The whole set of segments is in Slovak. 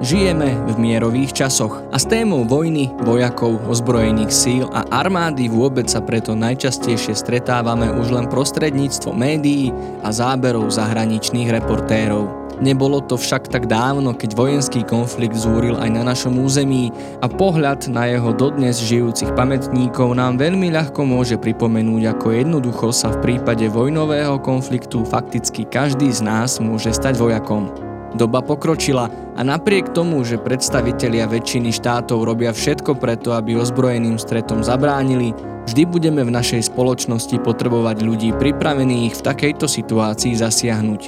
Žijeme v mierových časoch a s témou vojny, vojakov, ozbrojených síl a armády vôbec sa preto najčastejšie stretávame už len prostredníctvo médií a záberov zahraničných reportérov. Nebolo to však tak dávno, keď vojenský konflikt zúril aj na našom území a pohľad na jeho dodnes žijúcich pamätníkov nám veľmi ľahko môže pripomenúť, ako jednoducho sa v prípade vojnového konfliktu fakticky každý z nás môže stať vojakom. Doba pokročila a napriek tomu, že predstavitelia väčšiny štátov robia všetko preto, aby ozbrojeným stretom zabránili, vždy budeme v našej spoločnosti potrebovať ľudí pripravených v takejto situácii zasiahnuť.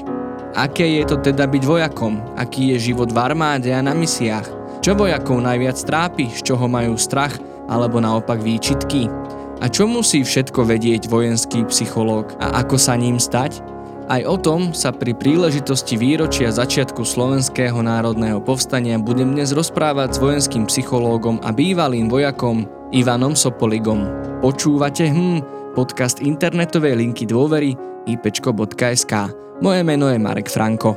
Aké je to teda byť vojakom? Aký je život v armáde a na misiách? Čo vojakov najviac trápi? Z čoho majú strach? Alebo naopak výčitky? A čo musí všetko vedieť vojenský psychológ a ako sa ním stať? Aj o tom sa pri príležitosti výročia začiatku Slovenského národného povstania budem dnes rozprávať s vojenským psychológom a bývalým vojakom Ivanom Sopoligom. Počúvate hm, podcast internetovej linky dôvery ipečko.sk. Moje meno je Marek Franko.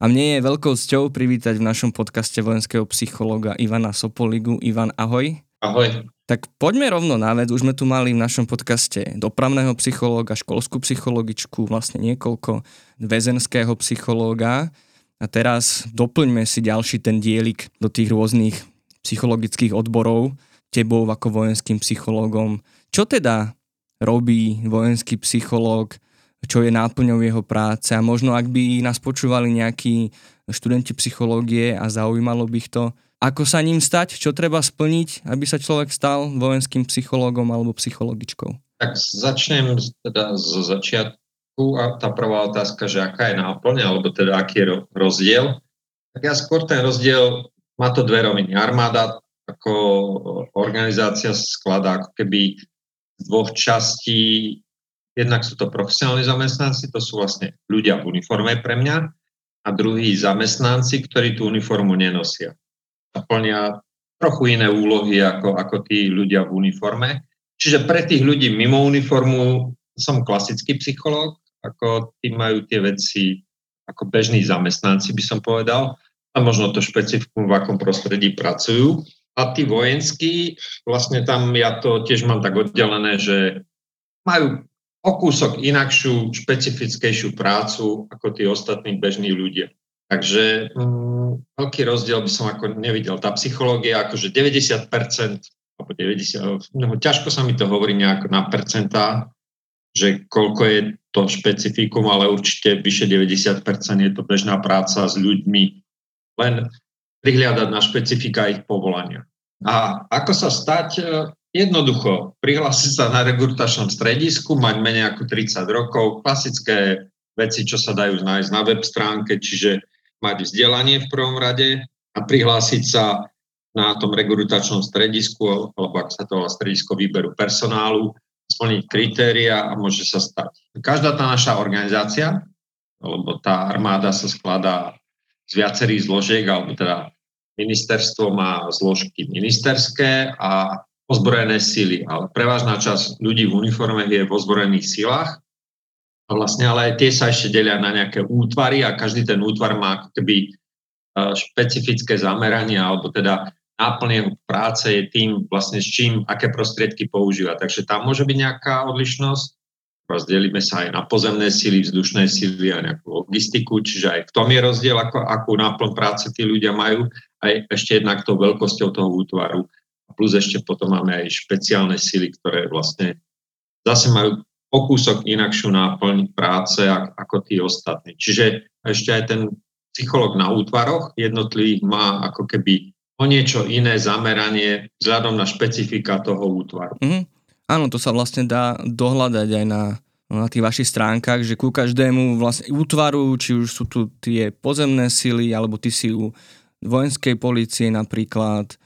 A mne je veľkou cťou privítať v našom podcaste vojenského psychológa Ivana Sopoligu. Ivan, ahoj. Ahoj. Tak poďme rovno na vec. Už sme tu mali v našom podcaste dopravného psychológa, školskú psychologičku, vlastne niekoľko, väzenského psychológa. A teraz doplňme si ďalší ten dielik do tých rôznych psychologických odborov, tebou ako vojenským psychológom. Čo teda robí vojenský psychológ, čo je náplňou jeho práce a možno ak by nás počúvali nejakí študenti psychológie a zaujímalo by ich to, ako sa ním stať? Čo treba splniť, aby sa človek stal vojenským psychológom alebo psychologičkou? Tak začnem teda zo začiatku a tá prvá otázka, že aká je náplň, alebo teda aký je rozdiel. Tak ja skôr ten rozdiel, má to dve roviny. Armáda ako organizácia skladá ako keby z dvoch častí. Jednak sú to profesionálni zamestnanci, to sú vlastne ľudia v uniforme pre mňa, a druhí zamestnanci, ktorí tú uniformu nenosia a plnia trochu iné úlohy ako, ako tí ľudia v uniforme. Čiže pre tých ľudí mimo uniformu som klasický psychológ, ako tí majú tie veci ako bežní zamestnanci, by som povedal, a možno to špecifikum, v akom prostredí pracujú. A tí vojenskí, vlastne tam ja to tiež mám tak oddelené, že majú o kúsok inakšiu, špecifickejšiu prácu ako tí ostatní bežní ľudia. Takže mm, veľký rozdiel by som ako nevidel. Tá psychológia, akože 90%, alebo 90, no, ťažko sa mi to hovorí nejako na percentá, že koľko je to špecifikum, ale určite vyše 90% je to bežná práca s ľuďmi, len prihliadať na špecifika ich povolania. A ako sa stať? Jednoducho, prihlásiť sa na rekrutačnom stredisku, mať menej ako 30 rokov, klasické veci, čo sa dajú nájsť na web stránke, čiže mať vzdelanie v prvom rade a prihlásiť sa na tom rekrutačnom stredisku, alebo ak sa to volá stredisko výberu personálu, splniť kritéria a môže sa stať. Každá tá naša organizácia, lebo tá armáda sa skladá z viacerých zložiek, alebo teda ministerstvo má zložky ministerské a ozbrojené síly, ale prevažná časť ľudí v uniforme je v ozbrojených sílach a vlastne ale tie sa ešte delia na nejaké útvary a každý ten útvar má keby e, špecifické zameranie alebo teda náplň práce je tým vlastne s čím, aké prostriedky používa. Takže tam môže byť nejaká odlišnosť. Rozdelíme sa aj na pozemné síly, vzdušné síly a nejakú logistiku, čiže aj v tom je rozdiel, ako, akú náplň práce tí ľudia majú, aj ešte jednak tou veľkosťou toho útvaru. A plus ešte potom máme aj špeciálne síly, ktoré vlastne zase majú o kúsok inakšiu náplň práce ako tí ostatní. Čiže ešte aj ten psycholog na útvaroch jednotlivých má ako keby o niečo iné zameranie vzhľadom na špecifika toho útvaru. Mm-hmm. Áno, to sa vlastne dá dohľadať aj na, na tých vašich stránkach, že ku každému vlastne útvaru, či už sú tu tie pozemné sily, alebo ty si u vojenskej policie napríklad,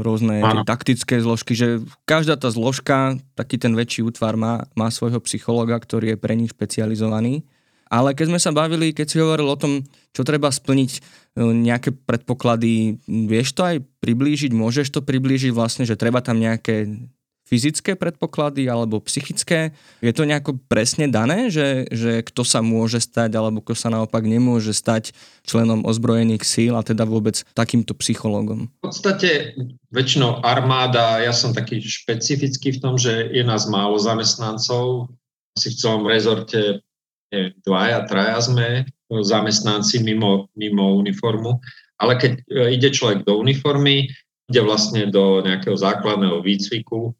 rôzne tie taktické zložky, že každá tá zložka, taký ten väčší útvar má, má svojho psychologa, ktorý je pre nich špecializovaný. Ale keď sme sa bavili, keď si hovoril o tom, čo treba splniť, e, nejaké predpoklady, vieš to aj priblížiť, môžeš to priblížiť vlastne, že treba tam nejaké fyzické predpoklady alebo psychické? Je to nejako presne dané, že, že kto sa môže stať alebo kto sa naopak nemôže stať členom ozbrojených síl a teda vôbec takýmto psychológom? V podstate väčšinou armáda, ja som taký špecifický v tom, že je nás málo zamestnancov, asi v celom rezorte je, dvaja, traja sme zamestnanci mimo, mimo uniformu, ale keď e, ide človek do uniformy, ide vlastne do nejakého základného výcviku,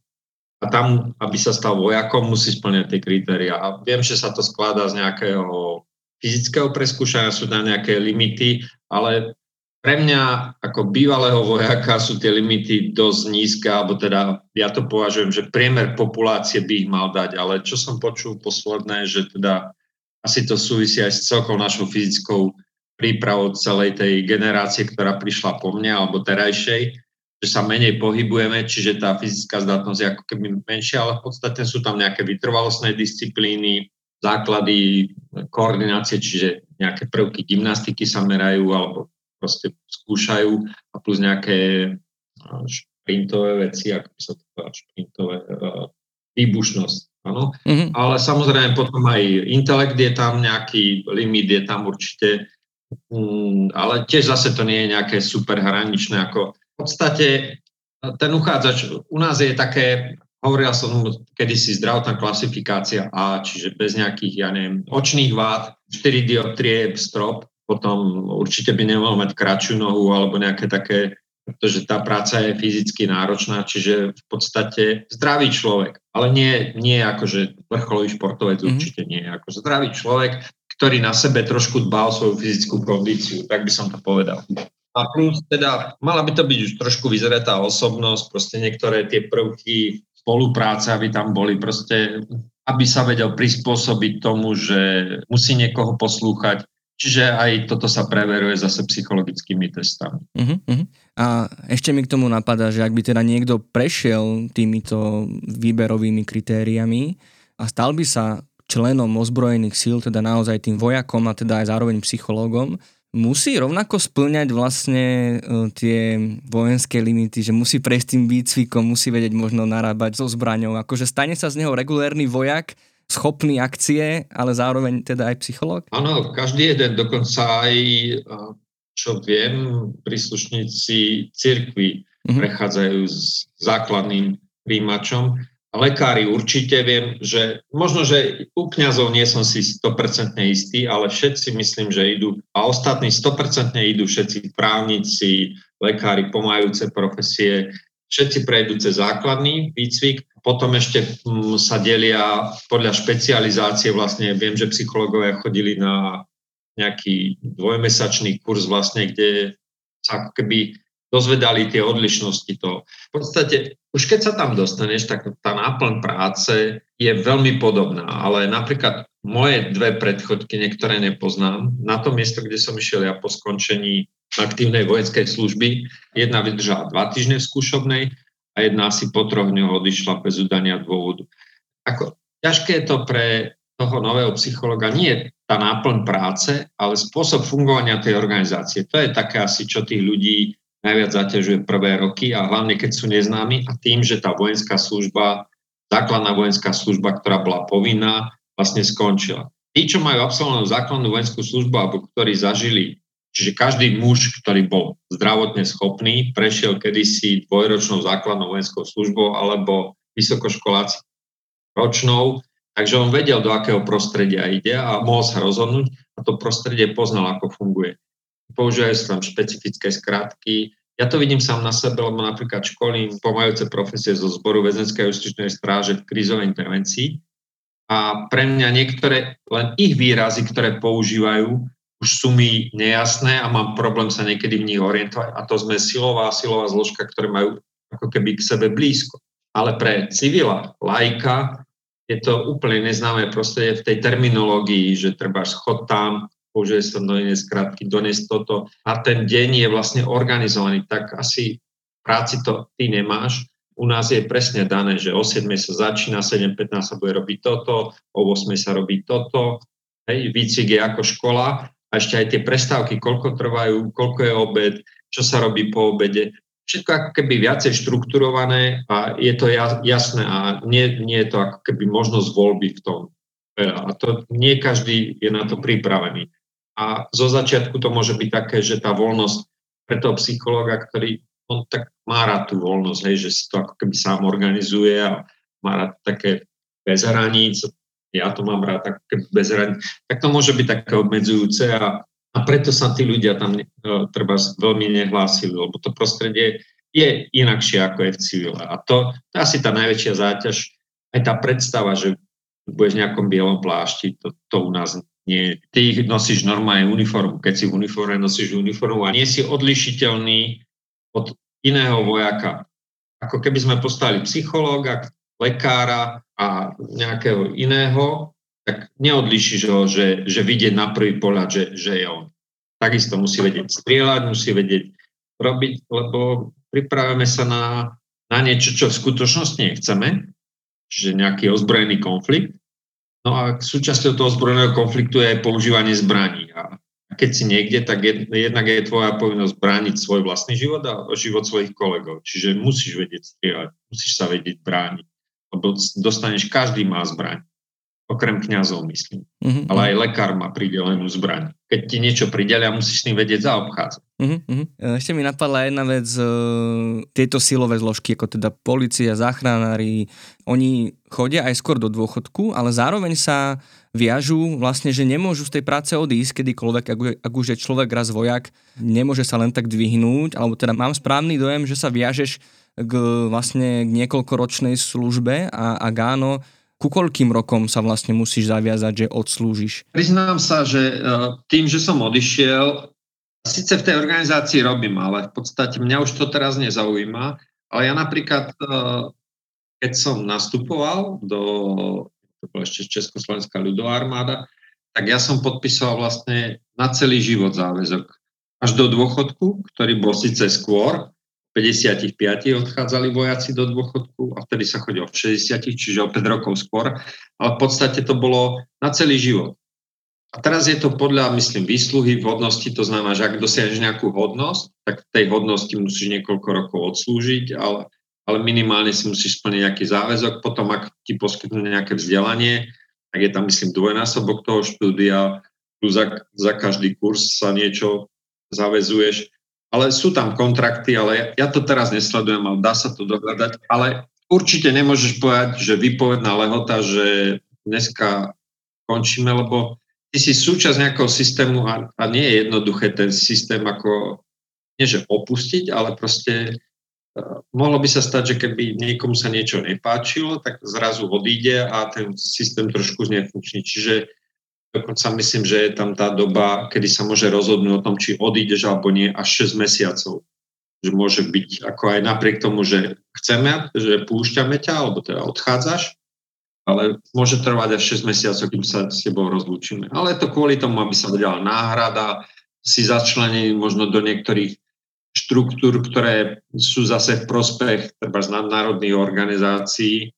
a tam, aby sa stal vojakom, musí splňať tie kritéria. A viem, že sa to skladá z nejakého fyzického preskúšania, sú tam nejaké limity, ale pre mňa ako bývalého vojaka sú tie limity dosť nízke, alebo teda ja to považujem, že priemer populácie by ich mal dať, ale čo som počul posledné, že teda asi to súvisí aj s celkou našou fyzickou prípravou celej tej generácie, ktorá prišla po mne alebo terajšej, že sa menej pohybujeme, čiže tá fyzická zdatnosť je ako keby menšia, ale v podstate sú tam nejaké vytrvalostné disciplíny, základy koordinácie, čiže nejaké prvky gymnastiky sa merajú alebo proste skúšajú a plus nejaké šprintové veci, ako by sa to povedal, šprintové, uh, výbušnosť. Áno. Mm-hmm. Ale samozrejme potom aj intelekt je tam nejaký limit, je tam určite, um, ale tiež zase to nie je nejaké super hraničné, ako podstate ten uchádzač u nás je také, hovoril som kedysi zdravotná klasifikácia A, čiže bez nejakých, ja neviem, očných vád, 4 dioptrie, strop, potom určite by nemal mať kratšiu nohu alebo nejaké také, pretože tá práca je fyzicky náročná, čiže v podstate zdravý človek, ale nie, nie akože vrcholový športovec, mm-hmm. určite nie, ako zdravý človek, ktorý na sebe trošku dbá o svoju fyzickú kondíciu, tak by som to povedal. A plus teda, mala by to byť už trošku vyzretá osobnosť, proste niektoré tie prvky spolupráce, aby tam boli proste, aby sa vedel prispôsobiť tomu, že musí niekoho poslúchať. Čiže aj toto sa preveruje zase psychologickými testami. Uh-huh, uh-huh. A ešte mi k tomu napadá, že ak by teda niekto prešiel týmito výberovými kritériami a stal by sa členom ozbrojených síl, teda naozaj tým vojakom a teda aj zároveň psychológom, musí rovnako splňať vlastne e, tie vojenské limity, že musí prejsť tým výcvikom, musí vedieť možno narábať so zbraňou, akože stane sa z neho regulérny vojak, schopný akcie, ale zároveň teda aj psychológ? Áno, každý jeden, dokonca aj, e, čo viem, príslušníci cirkvi mm-hmm. prechádzajú s základným príjimačom lekári určite viem, že možno, že u kňazov nie som si 100% istý, ale všetci myslím, že idú a ostatní 100% idú všetci právnici, lekári, pomájúce profesie, všetci prejdú cez základný výcvik, potom ešte mm, sa delia podľa špecializácie, vlastne viem, že psychológovia chodili na nejaký dvojmesačný kurz vlastne, kde sa keby dozvedali tie odlišnosti toho. V podstate, už keď sa tam dostaneš, tak tá náplň práce je veľmi podobná, ale napríklad moje dve predchodky, niektoré nepoznám, na to miesto, kde som išiel ja po skončení aktívnej vojenskej služby, jedna vydržala dva týždne v skúšobnej a jedna asi po troch dňoch odišla bez udania dôvodu. Ako, ťažké je to pre toho nového psychologa nie tá náplň práce, ale spôsob fungovania tej organizácie. To je také asi, čo tých ľudí najviac zaťažuje prvé roky a hlavne keď sú neznámi a tým, že tá vojenská služba, základná vojenská služba, ktorá bola povinná, vlastne skončila. Tí, čo majú absolvovanú základnú vojenskú službu alebo ktorí zažili, čiže každý muž, ktorý bol zdravotne schopný, prešiel kedysi dvojročnou základnou vojenskou službou alebo vysokoškoláci ročnou, takže on vedel, do akého prostredia ide a mohol sa rozhodnúť a to prostredie poznal, ako funguje používajú sa tam špecifické skratky. Ja to vidím sám na sebe, lebo napríklad školím pomajúce profesie zo zboru väzenskej justičnej stráže v krízovej intervencii a pre mňa niektoré, len ich výrazy, ktoré používajú, už sú mi nejasné a mám problém sa niekedy v nich orientovať a to sme silová silová zložka, ktoré majú ako keby k sebe blízko. Ale pre civila, lajka, je to úplne neznáme prostredie v tej terminológii, že treba schod tam, použije sa do inej skratky, doniesť toto a ten deň je vlastne organizovaný, tak asi práci to ty nemáš. U nás je presne dané, že o 7 sa začína, 7.15 sa bude robiť toto, o 8 sa robí toto, hej, výcvik je ako škola a ešte aj tie prestávky, koľko trvajú, koľko je obed, čo sa robí po obede. všetko ako keby viacej štrukturované a je to jasné a nie, nie je to ako keby možnosť voľby v tom. A to nie každý je na to pripravený. A zo začiatku to môže byť také, že tá voľnosť pre toho psychologa, ktorý on tak má rád tú voľnosť, hej, že si to ako keby sám organizuje a má rád také bez hraníc, ja to mám rád tak bez hraníc, tak to môže byť také obmedzujúce a a preto sa tí ľudia tam uh, treba veľmi nehlásili, lebo to prostredie je inakšie ako je v civile. A to, to je asi tá najväčšia záťaž, aj tá predstava, že budeš v nejakom bielom plášti, to, to u nás nie. Ty nosíš normálne uniformu, keď si v uniforme nosíš uniformu a nie si odlišiteľný od iného vojaka. Ako keby sme postali psychológa, lekára a nejakého iného, tak neodlišíš ho, že, že vidieť na prvý pohľad, že, že je on. Takisto musí vedieť strieľať, musí vedieť robiť, lebo pripravíme sa na, na niečo, čo v skutočnosti nechceme, čiže nejaký ozbrojený konflikt. No a súčasťou toho ozbrojeného konfliktu je aj používanie zbraní. A keď si niekde, tak jednak je tvoja povinnosť brániť svoj vlastný život a život svojich kolegov. Čiže musíš vedieť strieľať, musíš sa vedieť brániť, lebo dostaneš, každý má zbraň okrem kňazov, myslím. Uh-huh. Ale aj lekár má pridelenú zbraň. Keď ti niečo pridelia, musíš s tým vedieť zaobchádzať. Uh-huh. Ešte mi napadla jedna vec, uh, tieto silové zložky, ako teda policia, záchranári, oni chodia aj skôr do dôchodku, ale zároveň sa viažú vlastne, že nemôžu z tej práce odísť kedykoľvek, ak, ak už je človek raz vojak, nemôže sa len tak dvihnúť, alebo teda mám správny dojem, že sa viažeš k vlastne k niekoľkoročnej službe a ak áno, ku koľkým rokom sa vlastne musíš zaviazať, že odslúžiš? Priznám sa, že e, tým, že som odišiel, síce v tej organizácii robím, ale v podstate mňa už to teraz nezaujíma, ale ja napríklad, e, keď som nastupoval do, to bola ešte Československá ľudová armáda, tak ja som podpísal vlastne na celý život záväzok. Až do dôchodku, ktorý bol síce skôr, 55 odchádzali vojaci do dôchodku a vtedy sa chodilo v 60, čiže o 5 rokov skôr, ale v podstate to bolo na celý život. A teraz je to podľa, myslím, výsluhy, vhodnosti, to znamená, že ak dosiahneš nejakú hodnosť, tak v tej hodnosti musíš niekoľko rokov odslúžiť, ale, ale minimálne si musíš splniť nejaký záväzok. Potom, ak ti poskytnú nejaké vzdelanie, tak je tam, myslím, dvojnásobok toho štúdia, plus za, za každý kurz sa niečo zavezuješ ale sú tam kontrakty, ale ja to teraz nesledujem, ale dá sa to dohľadať. Ale určite nemôžeš povedať, že vypovedná lehota, že dneska končíme, lebo ty si súčasť nejakého systému a, a nie je jednoduché ten systém ako, nie že opustiť, ale proste uh, mohlo by sa stať, že keby niekomu sa niečo nepáčilo, tak zrazu odíde a ten systém trošku znefunkční. Čiže Dokonca myslím, že je tam tá doba, kedy sa môže rozhodnúť o tom, či odídeš alebo nie, až 6 mesiacov. Že môže byť ako aj napriek tomu, že chceme, že púšťame ťa, alebo teda odchádzaš, ale môže trvať až 6 mesiacov, kým sa s tebou rozlúčime. Ale je to kvôli tomu, aby sa vedela náhrada, si začlenený možno do niektorých štruktúr, ktoré sú zase v prospech treba nadnárodných organizácií,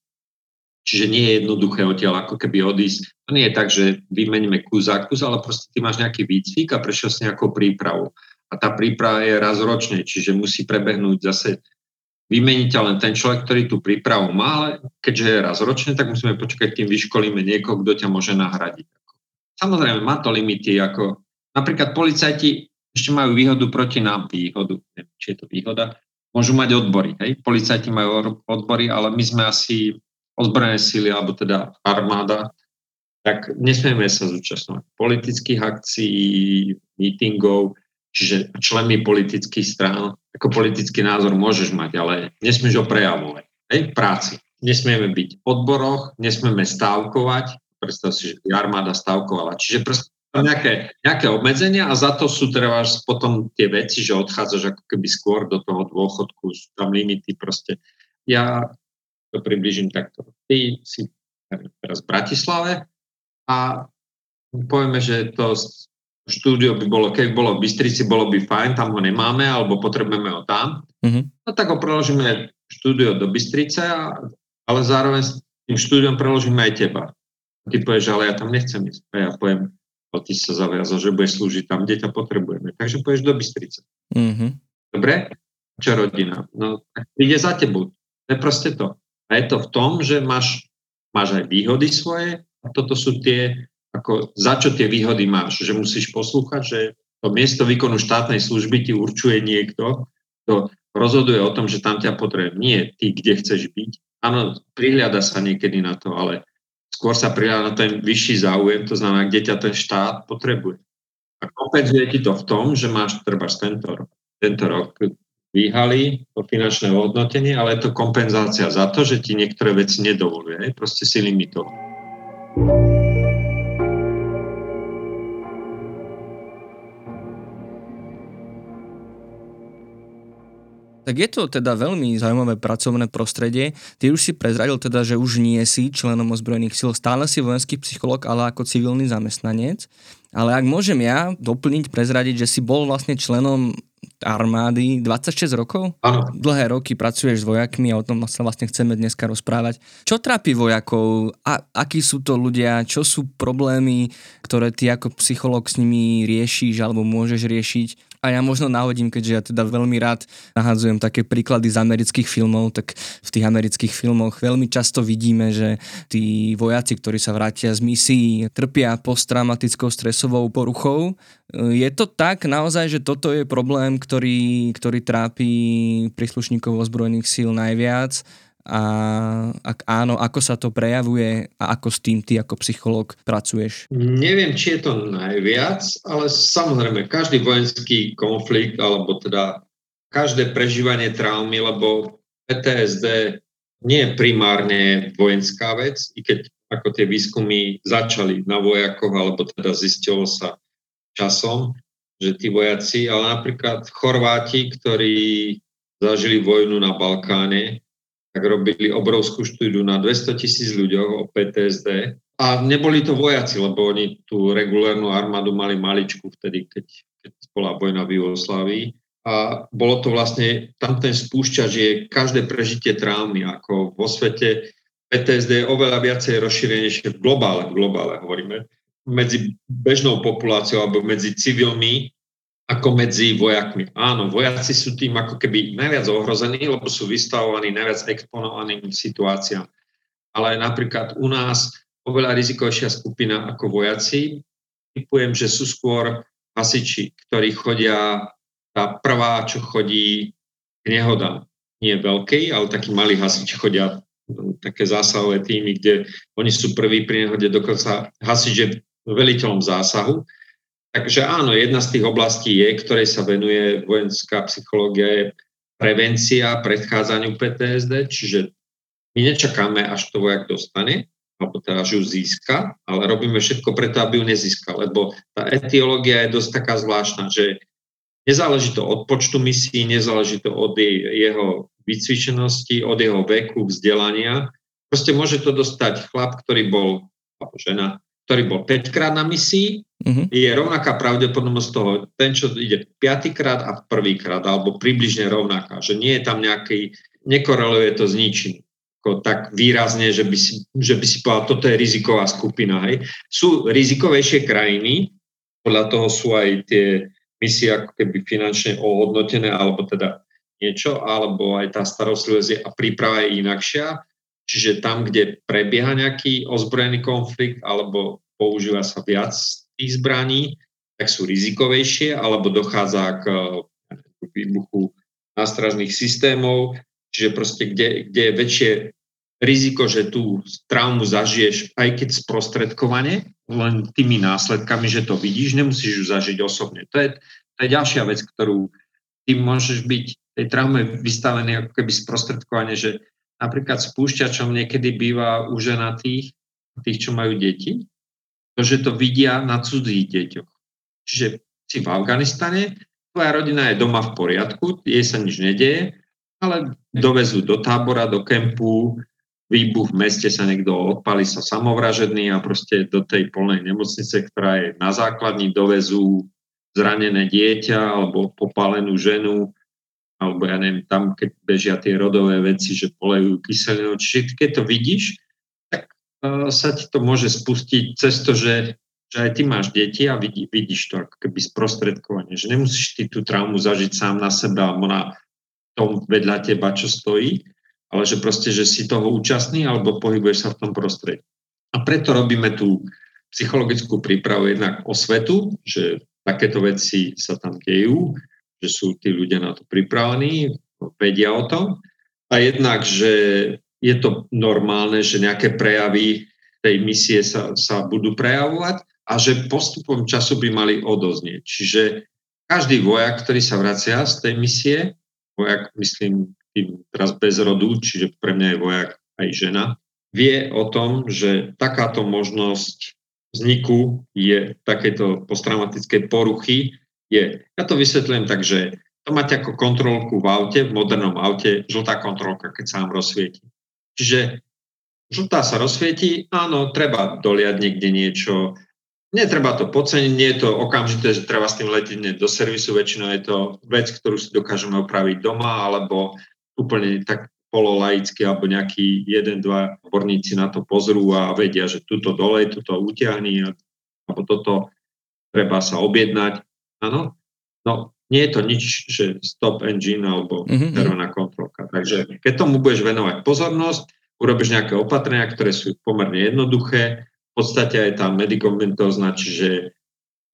Čiže nie je jednoduché odtiaľ ako keby odísť. To nie je tak, že vymeníme kus za kus, ale proste ty máš nejaký výcvik a prešiel si nejakou prípravu. A tá príprava je raz ročne, čiže musí prebehnúť zase vymeniť len ten človek, ktorý tú prípravu má, ale keďže je raz ročne, tak musíme počkať, kým vyškolíme niekoho, kto ťa môže nahradiť. Samozrejme, má to limity, ako napríklad policajti ešte majú výhodu proti nám, výhodu, neviem, či je to výhoda, môžu mať odbory. Hej? Policajti majú odbory, ale my sme asi ozbrojené síly, alebo teda armáda, tak nesmieme sa zúčastňovať politických akcií, mítingov, čiže členmi politických strán. Ako politický názor môžeš mať, ale nesmieš ho prejavovať. Hej, práci. Nesmieme byť v odboroch, nesmieme stávkovať. Predstav si, že armáda stávkovala. Čiže proste nejaké, nejaké obmedzenia a za to sú treba potom tie veci, že odchádzaš ako keby skôr do toho dôchodku, sú tam limity proste. Ja to približím takto. Ty si teraz v Bratislave a povieme, že to štúdio by bolo, keď bolo v Bystrici, bolo by fajn, tam ho nemáme, alebo potrebujeme ho tam, mm-hmm. no tak ho preložíme štúdio do Bystrice, ale zároveň s tým štúdiom preložíme aj teba. Ty povieš, ale ja tam nechcem ísť. A ja poviem, ale ty sa zaviazal, že budeš slúžiť tam, kde ťa potrebujeme. Takže pôjdeš do Bystrice. Mm-hmm. Dobre? čo rodina? No, tak príde za tebou. To je proste to. A je to v tom, že máš, máš aj výhody svoje a toto sú tie, ako za čo tie výhody máš. Že musíš poslúchať, že to miesto výkonu štátnej služby ti určuje niekto, kto rozhoduje o tom, že tam ťa potrebuje. Nie ty, kde chceš byť. Áno, prihľada sa niekedy na to, ale skôr sa prihľada na ten vyšší záujem, to znamená, kde ťa ten štát potrebuje. A kompenzuje ti to v tom, že máš treba tento tento rok výhali o finančné hodnotenie, ale je to kompenzácia za to, že ti niektoré veci nedovoluje. Proste si limitov. Tak je to teda veľmi zaujímavé pracovné prostredie. Ty už si prezradil teda, že už nie si členom ozbrojených síl, stále si vojenský psycholog, ale ako civilný zamestnanec. Ale ak môžem ja doplniť, prezradiť, že si bol vlastne členom armády 26 rokov? Áno. Dlhé roky pracuješ s vojakmi a o tom sa vlastne chceme dneska rozprávať. Čo trápi vojakov? A, akí sú to ľudia? Čo sú problémy, ktoré ty ako psycholog s nimi riešiš alebo môžeš riešiť? A ja možno nahodím, keďže ja teda veľmi rád nahadzujem také príklady z amerických filmov, tak v tých amerických filmoch veľmi často vidíme, že tí vojaci, ktorí sa vrátia z misií, trpia posttraumatickou stresovou poruchou. Je to tak naozaj, že toto je problém, ktorý, ktorý trápi príslušníkov ozbrojených síl najviac? A ak áno, ako sa to prejavuje a ako s tým ty ako psychológ pracuješ? Neviem, či je to najviac, ale samozrejme, každý vojenský konflikt alebo teda každé prežívanie traumy, lebo PTSD nie je primárne vojenská vec, i keď ako tie výskumy začali na vojakoch, alebo teda zistilo sa časom, že tí vojaci, ale napríklad Chorváti, ktorí zažili vojnu na Balkáne, tak robili obrovskú štúdiu na 200 tisíc ľuďoch o PTSD. A neboli to vojaci, lebo oni tú regulárnu armádu mali maličku vtedy, keď, keď bola vojna v Jugoslávii. A bolo to vlastne, tam ten spúšťač je každé prežitie traumy, ako vo svete PTSD je oveľa viacej rozšírenejšie v globále, v globále hovoríme, medzi bežnou populáciou alebo medzi civilmi ako medzi vojakmi. Áno, vojaci sú tým ako keby najviac ohrození, lebo sú vystavovaní najviac exponovaným situáciám. Ale napríklad u nás oveľa rizikovejšia skupina ako vojaci. Typujem, že sú skôr hasiči, ktorí chodia, tá prvá, čo chodí k nehodám. Nie veľkej, ale takí malí hasiči chodia no, také zásahové týmy, kde oni sú prví pri nehode, dokonca hasič je veliteľom zásahu Takže áno, jedna z tých oblastí je, ktorej sa venuje vojenská psychológia, je prevencia predchádzaniu PTSD, čiže my nečakáme, až to vojak dostane, alebo teda, že ju získa, ale robíme všetko preto, aby ju nezískal, lebo tá etiológia je dosť taká zvláštna, že nezáleží to od počtu misií, nezáleží to od jeho vycvičenosti, od jeho veku, vzdelania. Proste môže to dostať chlap, ktorý bol, alebo žena, ktorý bol 5 krát na misii uh-huh. je rovnaká pravdepodobnosť toho, ten, čo ide piatýkrát a prvýkrát, alebo približne rovnaká, že nie je tam nejaký, nekoreluje to s ničím ako tak výrazne, že by, si, že by si povedal, toto je riziková skupina. Hej. Sú rizikovejšie krajiny, podľa toho sú aj tie misie ako keby finančne ohodnotené, alebo teda niečo, alebo aj tá starostlivosť a príprava je inakšia. Čiže tam, kde prebieha nejaký ozbrojený konflikt, alebo používa sa viac tých zbraní, tak sú rizikovejšie, alebo dochádza k výbuchu nástražných systémov, čiže proste kde, kde je väčšie riziko, že tú traumu zažiješ, aj keď sprostredkovane, len tými následkami, že to vidíš, nemusíš ju zažiť osobne. To je, to je ďalšia vec, ktorú ty môžeš byť tej traume vystavený ako keby sprostredkovane, že napríklad spúšťačom niekedy býva u ženatých, tých, čo majú deti, to, že to vidia na cudzích deťoch. Čiže si v Afganistane, tvoja rodina je doma v poriadku, jej sa nič nedeje, ale dovezú do tábora, do kempu, výbuch v meste sa niekto odpali sa samovražedný a proste do tej polnej nemocnice, ktorá je na základni, dovezú zranené dieťa alebo popálenú ženu, alebo ja neviem, tam, keď bežia tie rodové veci, že polejú kyselinu. Čiže keď to vidíš, sa ti to môže spustiť cez to, že, že aj ty máš deti a vidí, vidíš to ako keby sprostredkovanie, že nemusíš ty tú traumu zažiť sám na seba alebo na tom vedľa teba, čo stojí, ale že proste, že si toho účastný alebo pohybuješ sa v tom prostredí. A preto robíme tú psychologickú prípravu jednak o svetu, že takéto veci sa tam dejú, že sú tí ľudia na to pripravení, vedia o tom. A jednak, že je to normálne, že nejaké prejavy tej misie sa, sa budú prejavovať a že postupom času by mali odoznieť. Čiže každý vojak, ktorý sa vracia z tej misie, vojak myslím tým teraz bez rodu, čiže pre mňa je vojak aj žena, vie o tom, že takáto možnosť vzniku je takéto posttraumatickej poruchy je. Ja to vysvetlím tak, že to máte ako kontrolku v aute, v modernom aute, žltá kontrolka, keď sa vám rozsvieti. Čiže žltá sa rozsvieti, áno, treba doliať niekde niečo, netreba to podceniť, nie je to okamžité, že treba s tým letieť do servisu, väčšinou je to vec, ktorú si dokážeme opraviť doma, alebo úplne tak pololaicky, alebo nejaký jeden, dva odborníci na to pozrú a vedia, že tuto dole, tuto utiahni, alebo toto treba sa objednať. Áno, no nie je to nič, že stop engine alebo mm-hmm. kontrolka. Takže keď tomu budeš venovať pozornosť, urobíš nejaké opatrenia, ktoré sú pomerne jednoduché, v podstate aj tá medikomentozna, čiže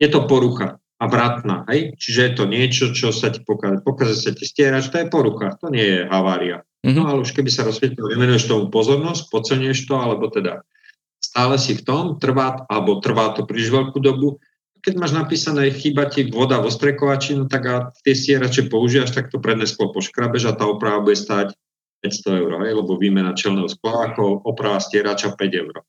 je to porucha a vratná, hej? Čiže je to niečo, čo sa ti pokazí. Pokazí sa ti stierač, to je porucha, to nie je havária. Mm-hmm. No ale už keby sa rozsvietil, venuješ tomu pozornosť, podcenieš to, alebo teda stále si v tom, trvá, alebo trvá to príliš veľkú dobu, keď máš napísané, chýba ti voda vo strekovači, no tak a tie stierače používaš, tak to predné sklo poškrabeš a tá oprava bude stať 500 eur, hej, lebo výmena čelného skla ako oprava stierača 5 eur.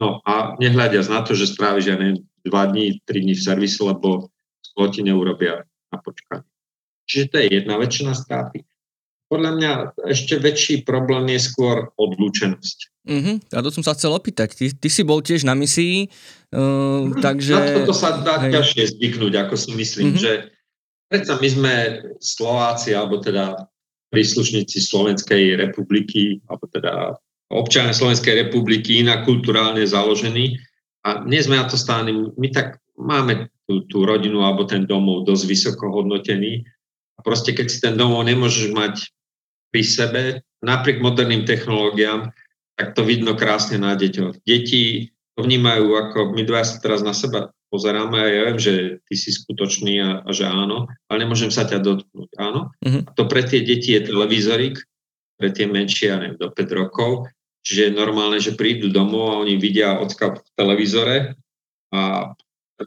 No a nehľadiac na to, že stráviš, ja neviem, 2 dní, 3 dní v servise, lebo sklo ti neurobia na počkanie. Čiže to je jedna väčšina straty. Podľa mňa ešte väčší problém je skôr odlúčenosť. Uh-huh. A to som sa chcel opýtať. Ty, ty si bol tiež na misii, uh, takže... Na toto sa dá hej. ťažšie zvyknúť, ako si myslím, uh-huh. že predsa my sme Slováci, alebo teda príslušníci Slovenskej republiky, alebo teda občania Slovenskej republiky, inak kulturálne založení. A nie sme na to stáni. My tak máme tú, tú rodinu alebo ten domov dosť vysoko hodnotený. A proste keď si ten domov nemôžeš mať pri sebe, napriek moderným technológiám, tak to vidno krásne na deťoch. Deti to vnímajú ako, my dva sa teraz na seba pozeráme a ja viem, že ty si skutočný a, a že áno, ale nemôžem sa ťa dotknúť, áno. Uh-huh. A to pre tie deti je televízorik, pre tie menšie, ja neviem, do 5 rokov, čiže je normálne, že prídu domov a oni vidia ocka v televízore a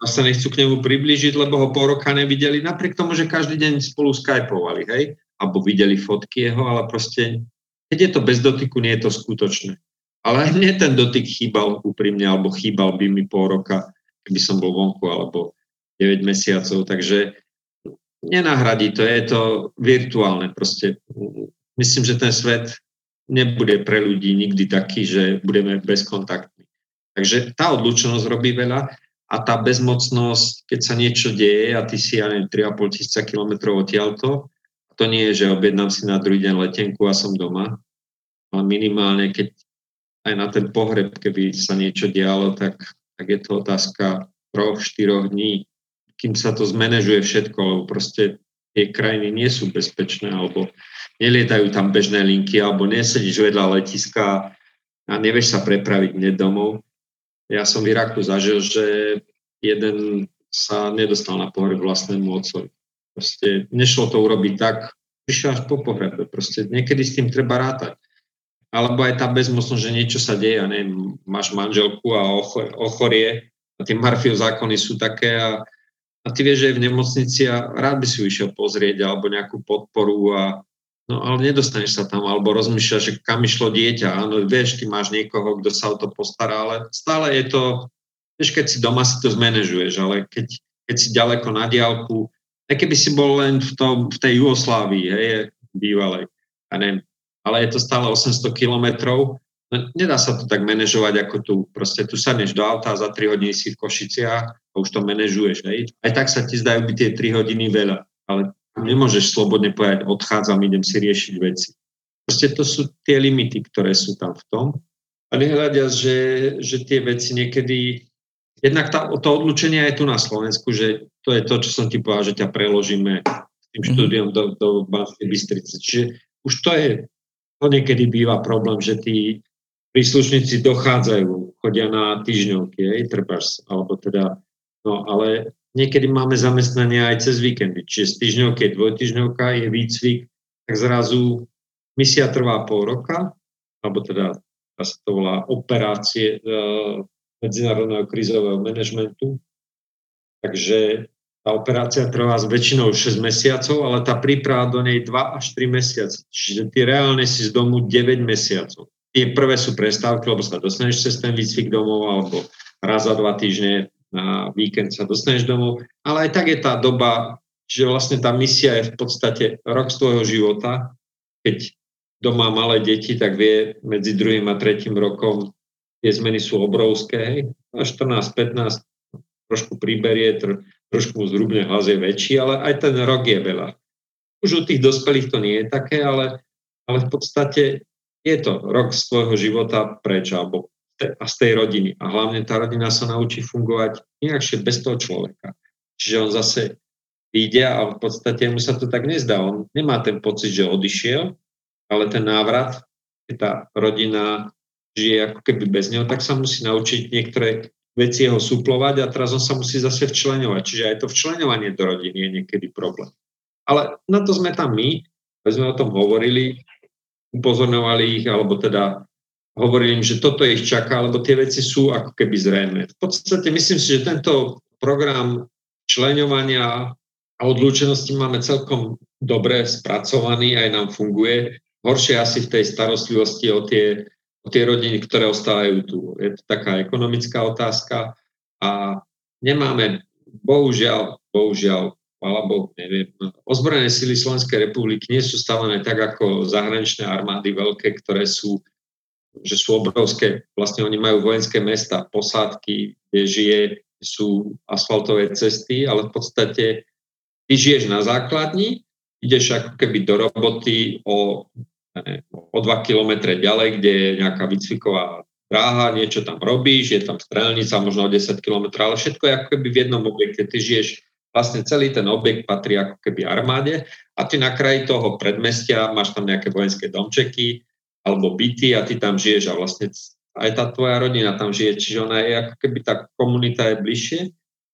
sa nechcú k nemu priblížiť, lebo ho po roka nevideli, napriek tomu, že každý deň spolu skypovali, hej alebo videli fotky jeho, ale proste, keď je to bez dotyku, nie je to skutočné. Ale aj mne ten dotyk chýbal úprimne, alebo chýbal by mi pol roka, keby som bol vonku, alebo 9 mesiacov, takže nenahradí to, je to virtuálne proste. Myslím, že ten svet nebude pre ľudí nikdy taký, že budeme bezkontaktní. Takže tá odlučnosť robí veľa a tá bezmocnosť, keď sa niečo deje a ty si, ja neviem, 3,5 tisíca kilometrov odtiaľto, to nie je, že objednám si na druhý deň letenku a som doma, ale minimálne, keď aj na ten pohreb, keby sa niečo dialo, tak, tak je to otázka troch, štyroch dní, kým sa to zmanéžuje všetko, lebo proste tie krajiny nie sú bezpečné, alebo nelietajú tam bežné linky, alebo nesedíš vedľa letiska a nevieš sa prepraviť hneď domov. Ja som v Iraku zažil, že jeden sa nedostal na pohreb vlastnému otcovi. Proste nešlo to urobiť tak, prišiel až po pohrebe. Proste niekedy s tým treba rátať. Alebo aj tá bezmocnosť, že niečo sa deje, a neviem, máš manželku a ochorie a tie Marfiov zákony sú také a, a ty vieš, že je v nemocnici a rád by si ju išiel pozrieť alebo nejakú podporu a no ale nedostaneš sa tam alebo rozmýšľaš, že kam išlo dieťa. Áno, vieš, ty máš niekoho, kto sa o to postará, ale stále je to, vieš, keď si doma si to zmanéžuješ, ale keď, keď si ďaleko na diálku, aj keby si bol len v, tom, v tej Jugoslávii, hej, bývalej, ja neviem, ale je to stále 800 kilometrov, no, nedá sa to tak manažovať ako tu. Proste tu sadneš do auta a za 3 hodiny si v Košiciach a už to manažuješ. Hej. Aj tak sa ti zdajú byť tie 3 hodiny veľa, ale nemôžeš slobodne povedať, odchádzam, idem si riešiť veci. Proste to sú tie limity, ktoré sú tam v tom. A nehľadia, že, že tie veci niekedy jednak tá, to odlučenie je tu na Slovensku, že to je to, čo som ti povedal, že ťa preložíme tým mm-hmm. štúdiom do, do Banskej Bystrice. Čiže už to je, to niekedy býva problém, že tí príslušníci dochádzajú, chodia na týždňovky, hej, trebárs, alebo teda, no ale niekedy máme zamestnania aj cez víkendy, čiže z týždňovky je dvojtýždňovka, je výcvik, tak zrazu misia trvá pol roka, alebo teda sa to volá operácie e, medzinárodného krízového manažmentu, takže tá operácia trvá väčšinou 6 mesiacov, ale tá príprava do nej 2 až 3 mesiace. Čiže ty reálne si z domu 9 mesiacov tie prvé sú prestávky, lebo sa dostaneš cez ten výcvik domov, alebo raz za dva týždne na víkend sa dostaneš domov. Ale aj tak je tá doba, že vlastne tá misia je v podstate rok z tvojho života. Keď doma malé deti, tak vie medzi druhým a tretím rokom tie zmeny sú obrovské. Hej. 14, 15 trošku priberie, trošku zhrubne hlas je väčší, ale aj ten rok je veľa. Už u tých dospelých to nie je také, ale, ale v podstate je to rok z tvojho života preč, alebo a z tej rodiny. A hlavne tá rodina sa naučí fungovať inakšie bez toho človeka. Čiže on zase ide a v podstate mu sa to tak nezdá. On nemá ten pocit, že odišiel, ale ten návrat, keď tá rodina žije ako keby bez neho, tak sa musí naučiť niektoré veci jeho suplovať a teraz on sa musí zase včleňovať. Čiže aj to včleňovanie do rodiny je niekedy problém. Ale na to sme tam my, sme o tom hovorili, upozorňovali ich, alebo teda hovorili im, že toto ich čaká, lebo tie veci sú ako keby zrejme. V podstate myslím si, že tento program čleňovania a odlúčenosti máme celkom dobre spracovaný, aj nám funguje. Horšie asi v tej starostlivosti o tie, tie rodiny, ktoré ostávajú tu. Je to taká ekonomická otázka a nemáme, bohužiaľ, bohužiaľ, alebo neviem, ozbrojené sily Slovenskej republiky nie sú stavené tak ako zahraničné armády veľké, ktoré sú, že sú obrovské. Vlastne oni majú vojenské mesta, posádky, kde žije, sú asfaltové cesty, ale v podstate ty žiješ na základni, ideš ako keby do roboty o, o 2 kilometre ďalej, kde je nejaká výcviková dráha, niečo tam robíš, je tam strelnica, možno o 10 km, ale všetko je ako keby v jednom objekte. Ty žiješ Vlastne celý ten objekt patrí ako keby armáde a ty na kraji toho predmestia máš tam nejaké vojenské domčeky alebo byty a ty tam žiješ a vlastne aj tá tvoja rodina tam žije, čiže ona je ako keby tá komunita je bližšie,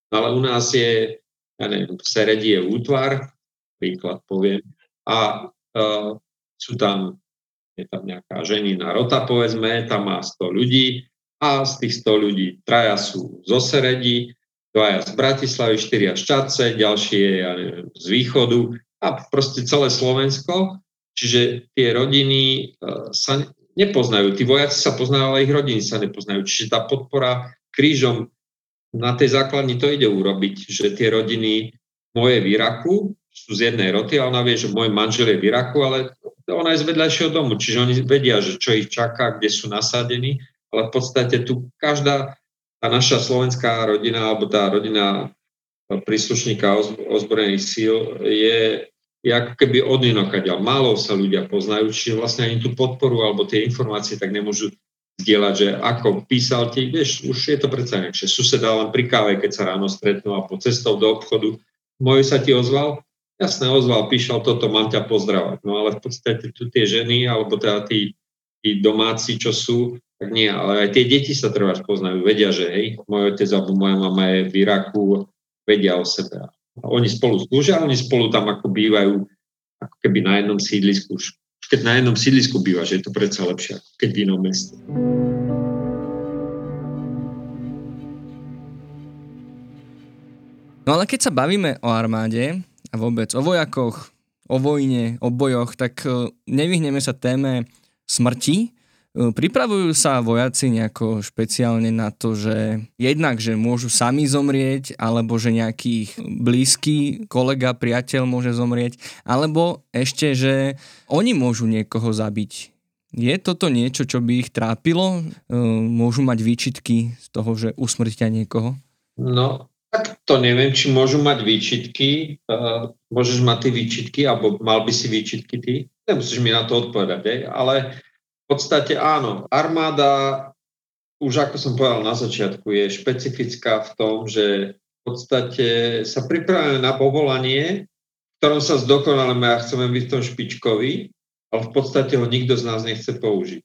ale u nás je, ja neviem, v Seredi je útvar, príklad poviem, a uh, sú tam, je tam nejaká ženina rota, povedzme, tam má 100 ľudí a z tých 100 ľudí traja sú zo Seredi, dvaja z Bratislavy, štyria z Čadce, ďalšie ja neviem, z východu a proste celé Slovensko. Čiže tie rodiny uh, sa nepoznajú. Tí vojaci sa poznajú, ale ich rodiny sa nepoznajú. Čiže tá podpora krížom na tej základni to ide urobiť, že tie rodiny moje v sú z jednej roty a ona vie, že môj manžel je v Iraku, ale ona je z vedľajšieho domu, čiže oni vedia, že čo ich čaká, kde sú nasadení, ale v podstate tu každá tá naša slovenská rodina, alebo tá rodina príslušníka ozbrojených síl je, je ako keby od ďal. Málo sa ľudia poznajú, čiže vlastne ani tú podporu alebo tie informácie tak nemôžu zdieľať, že ako písal ti, vieš, už je to predsa inakšie. Suseda len pri káve, keď sa ráno stretnú a po cestou do obchodu, môj sa ti ozval? Jasne, ozval, píšal toto, mám ťa pozdravať. No ale v podstate tu tie ženy, alebo teda tí, tí domáci, čo sú, tak nie, ale aj tie deti sa treba poznajú, vedia, že hej, môj otec alebo moja mama je v Iraku, vedia o sebe. A oni spolu slúžia, oni spolu tam ako bývajú, ako keby na jednom sídlisku. Už keď na jednom sídlisku bývaš, je to predsa lepšie, ako keď v inom meste. No ale keď sa bavíme o armáde a vôbec o vojakoch, o vojne, o bojoch, tak e, nevyhneme sa téme smrti, Pripravujú sa vojaci nejako špeciálne na to, že jednak, že môžu sami zomrieť, alebo že nejaký blízky kolega, priateľ môže zomrieť, alebo ešte, že oni môžu niekoho zabiť. Je toto niečo, čo by ich trápilo? Môžu mať výčitky z toho, že usmrtia niekoho? No, tak to neviem, či môžu mať výčitky. Môžeš mať ty výčitky, alebo mal by si výčitky ty. Nemusíš mi na to odpovedať, ale v podstate áno. Armáda, už ako som povedal na začiatku, je špecifická v tom, že v podstate sa pripravujeme na povolanie, ktorom sa zdokonalíme a chceme byť v tom špičkový, ale v podstate ho nikto z nás nechce použiť.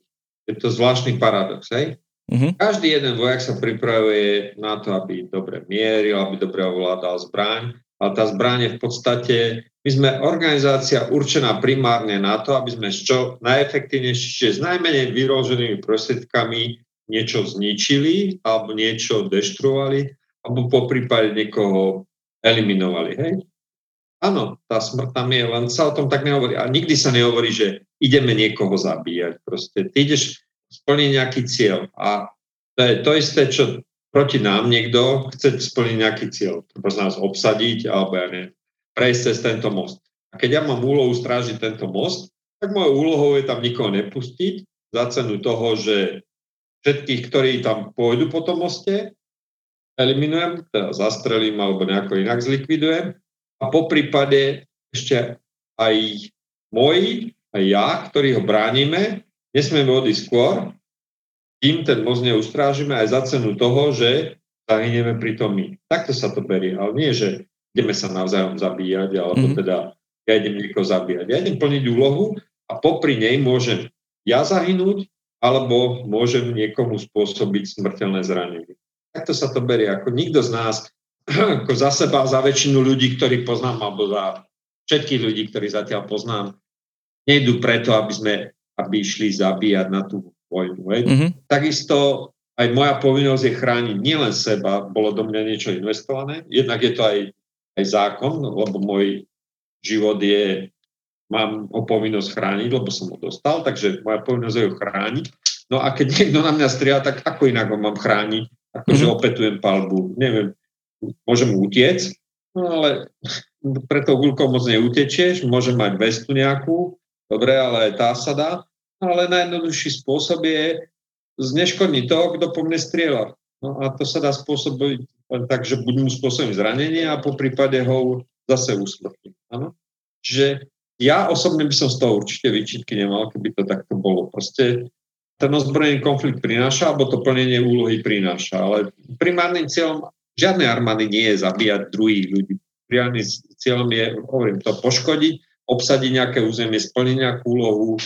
Je to zvláštny paradox, hej? Uh-huh. Každý jeden vojak sa pripravuje na to, aby dobre mieril, aby dobre ovládal zbraň, ale tá zbraň je v podstate, my sme organizácia určená primárne na to, aby sme čo najefektívnejšie, s najmenej vyroženými prostriedkami niečo zničili alebo niečo deštruovali alebo po prípade niekoho eliminovali. Hej? Áno, tá smrť tam je, len sa o tom tak nehovorí. A nikdy sa nehovorí, že ideme niekoho zabíjať. Proste ty ideš splniť nejaký cieľ. A to je to isté, čo proti nám niekto chce splniť nejaký cieľ. To nás obsadiť, alebo ja neviem, prejsť cez tento most. A keď ja mám úlohu strážiť tento most, tak mojou úlohou je tam nikoho nepustiť za cenu toho, že všetkých, ktorí tam pôjdu po tom moste, eliminujem, teda zastrelím alebo nejako inak zlikvidujem a po prípade ešte aj moji, aj ja, ktorí ho bránime, nesmieme odísť skôr, kým ten most neustrážime aj za cenu toho, že zahyneme pri tom my. Takto sa to berie, ale nie, že ideme sa navzájom zabíjať, alebo mm-hmm. teda ja idem niekoho zabíjať. Ja idem plniť úlohu a popri nej môžem ja zahynúť, alebo môžem niekomu spôsobiť smrteľné zranenie. Takto sa to berie, ako nikto z nás ako za seba, za väčšinu ľudí, ktorí poznám, alebo za všetkých ľudí, ktorí zatiaľ poznám, nejdu preto, aby sme aby išli zabíjať na tú vojnu. Mm-hmm. Takisto aj moja povinnosť je chrániť nielen seba, bolo do mňa niečo investované, jednak je to aj, aj zákon, lebo môj život je, mám ho povinnosť chrániť, lebo som ho dostal, takže moja povinnosť je ho chrániť. No a keď niekto na mňa strieľa, tak ako inak ho mám chrániť? Akože mm-hmm. opetujem palbu, neviem, môžem utiec, no ale pre to gulkou moc neutečieš, môžem mať vestu nejakú, dobre, ale aj tá sa dá, ale najjednoduchší spôsob je zneškodniť toho, kto po mne strieľa. No a to sa dá spôsobiť tak, že buď mu zranenie a po prípade ho zase usmrtím. Áno? Čiže ja osobne by som z toho určite výčitky nemal, keby to takto bolo. Proste ten ozbrojený konflikt prináša, alebo to plnenie úlohy prináša. Ale primárnym cieľom Žiadnej armády nie je zabíjať druhých ľudí. Primárnym cieľom je, hovorím to, poškodiť, obsadiť nejaké územie, splniť nejakú úlohu,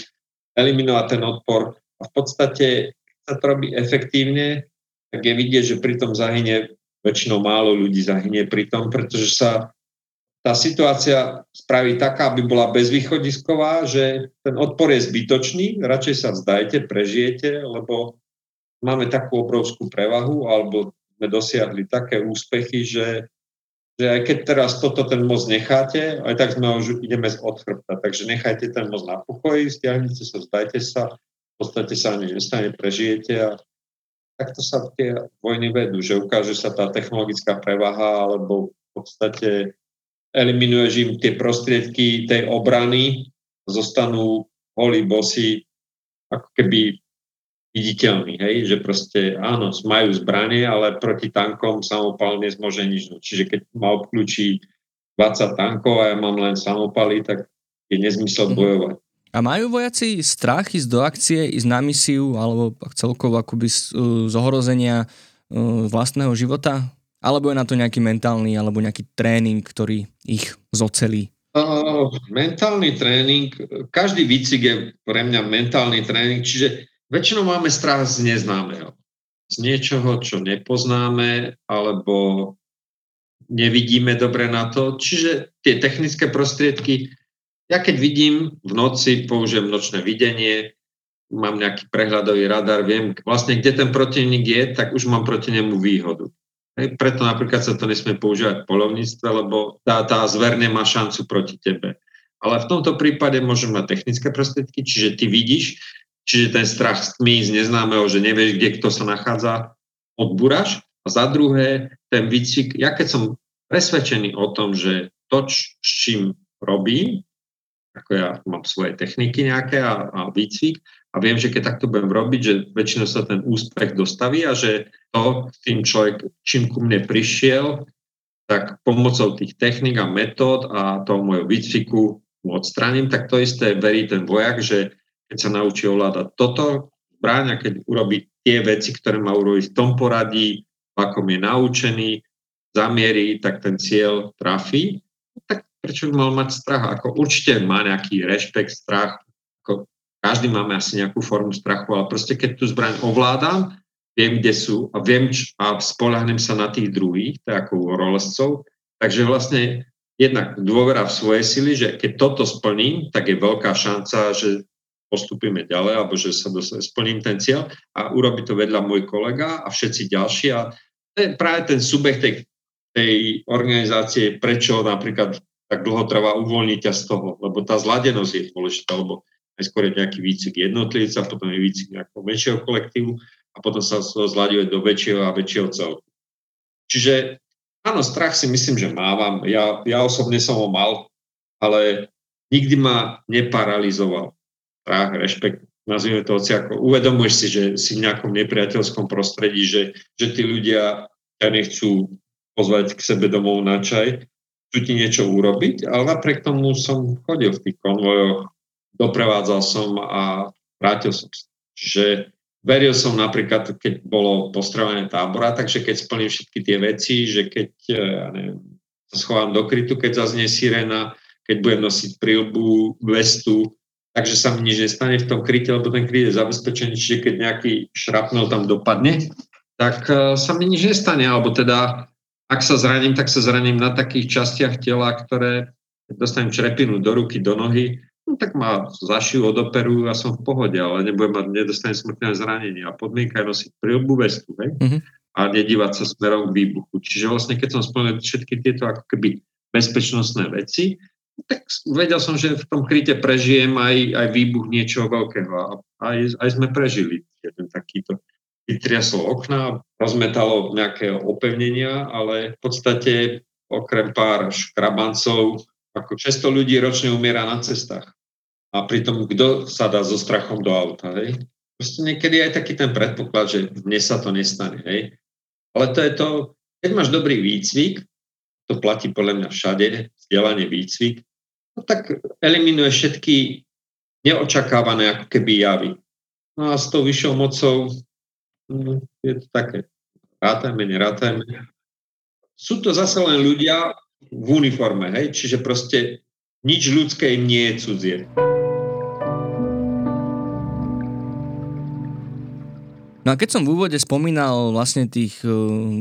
eliminovať ten odpor. A v podstate, keď sa to robí efektívne, tak je vidieť, že pri tom zahynie, väčšinou málo ľudí zahynie pri tom, pretože sa tá situácia spraví taká, aby bola bezvýchodisková, že ten odpor je zbytočný, radšej sa vzdajte, prežijete, lebo máme takú obrovskú prevahu, alebo sme dosiahli také úspechy, že, že aj keď teraz toto ten most necháte, aj tak sme už ideme od chrbta. Takže nechajte ten most na pokoji, stiahnite sa, zdajte sa, v podstate sa ani nestane, prežijete a takto sa tie vojny vedú, že ukáže sa tá technologická prevaha alebo v podstate eliminuješ im tie prostriedky tej obrany, zostanú holí bosy, ako keby viditeľný, hej, že proste áno, majú zbranie, ale proti tankom samopal nezmôže nič. Čiže keď ma obklúči 20 tankov a ja mám len samopaly, tak je nezmysel mhm. bojovať. A majú vojaci strach ísť do akcie, ísť na misiu, alebo celkovo akoby z, z ohrozenia vlastného života? Alebo je na to nejaký mentálny alebo nejaký tréning, ktorý ich zocelí? Uh, mentálny tréning, každý výcvik je pre mňa mentálny tréning, čiže Väčšinou máme strach z neznámeho. Z niečoho, čo nepoznáme, alebo nevidíme dobre na to. Čiže tie technické prostriedky, ja keď vidím v noci, použijem nočné videnie, mám nejaký prehľadový radar, viem vlastne, kde ten protivník je, tak už mám proti nemu výhodu. Hej, preto napríklad sa to nesmie používať v polovníctve, lebo tá, tá zver nemá šancu proti tebe. Ale v tomto prípade môžeme mať technické prostriedky, čiže ty vidíš, Čiže ten strach tmy, z neznámeho, že nevieš, kde kto sa nachádza, odbúraš. A za druhé, ten výcvik, ja keď som presvedčený o tom, že to, s čím robím, ako ja mám svoje techniky nejaké a, a výcvik a viem, že keď takto budem robiť, že väčšinou sa ten úspech dostaví a že to tým človek, čím ku mne prišiel, tak pomocou tých technik a metód a toho môjho výcviku mu odstraním, tak to isté verí ten vojak, že keď sa naučí ovládať toto zbraň a keď urobí tie veci, ktoré má urobiť v tom poradí, v akom je naučený, zamierí, tak ten cieľ trafí, tak prečo by mal mať strach? Ako určite má nejaký rešpekt, strach, ako každý máme asi nejakú formu strachu, ale proste keď tú zbraň ovládam, viem, kde sú a viem a spolahnem sa na tých druhých, je ako rolescov. Takže vlastne jednak dôvera v svoje sily, že keď toto splním, tak je veľká šanca, že postupíme ďalej, alebo že sa dosť, splním ten cieľ a urobí to vedľa môj kolega a všetci ďalší. A to je práve ten subjekt tej, tej organizácie, prečo napríklad tak dlho trvá uvoľniť ťa z toho, lebo tá zladenosť je dôležitá, lebo najskôr je nejaký výcvik jednotlivca, potom je výcvik nejakého väčšieho kolektívu a potom sa to zlaďuje do väčšieho a väčšieho celku. Čiže áno, strach si myslím, že mávam. Ja, ja osobne som ho mal, ale nikdy ma neparalizoval. Strach, rešpekt, nazvime to hoci ako. Uvedomuješ si, že si v nejakom nepriateľskom prostredí, že, že tí ľudia ťa nechcú pozvať k sebe domov na čaj, chcú ti niečo urobiť, ale napriek tomu som chodil v tých konvojoch, doprevádzal som a vrátil som sa. Čiže veril som napríklad, keď bolo postrávanie tábora, takže keď splním všetky tie veci, že keď e, ja neviem, sa schovám do krytu, keď zaznie sirena, keď budem nosiť prílbu, vestu, takže sa mi nič nestane v tom kryte, lebo ten kryt je zabezpečený, čiže keď nejaký šrapnel tam dopadne, tak e, sa mi nič nestane, alebo teda ak sa zraním, tak sa zraním na takých častiach tela, ktoré dostanem črepinu do ruky, do nohy, no tak ma zašijú, odoperujú a som v pohode, ale nebudem mať, nedostanem smrtné zranenie. A podmienka je nosiť prílbu vestu, hej? Mm-hmm. A nedívať sa smerom k výbuchu. Čiže vlastne, keď som spomenul všetky tieto ako keby bezpečnostné veci, tak vedel som, že v tom kryte prežijem aj, aj výbuch niečoho veľkého. A aj, aj sme prežili jeden takýto. Vytriaslo okna, rozmetalo nejaké opevnenia, ale v podstate okrem pár škrabancov, ako 600 ľudí ročne umiera na cestách. A pritom kto sa dá so strachom do auta, hej? Proste niekedy aj taký ten predpoklad, že dnes sa to nestane, hej? Ale to je to, keď máš dobrý výcvik, to platí podľa mňa všade, vzdelanie výcvik, no tak eliminuje všetky neočakávané ako keby javy. No a s tou vyššou mocou no, je to také, rátajme, nerátajme. Sú to zase len ľudia v uniforme, hej, čiže proste nič ľudské im nie je cudzie. No a keď som v úvode spomínal vlastne tých e,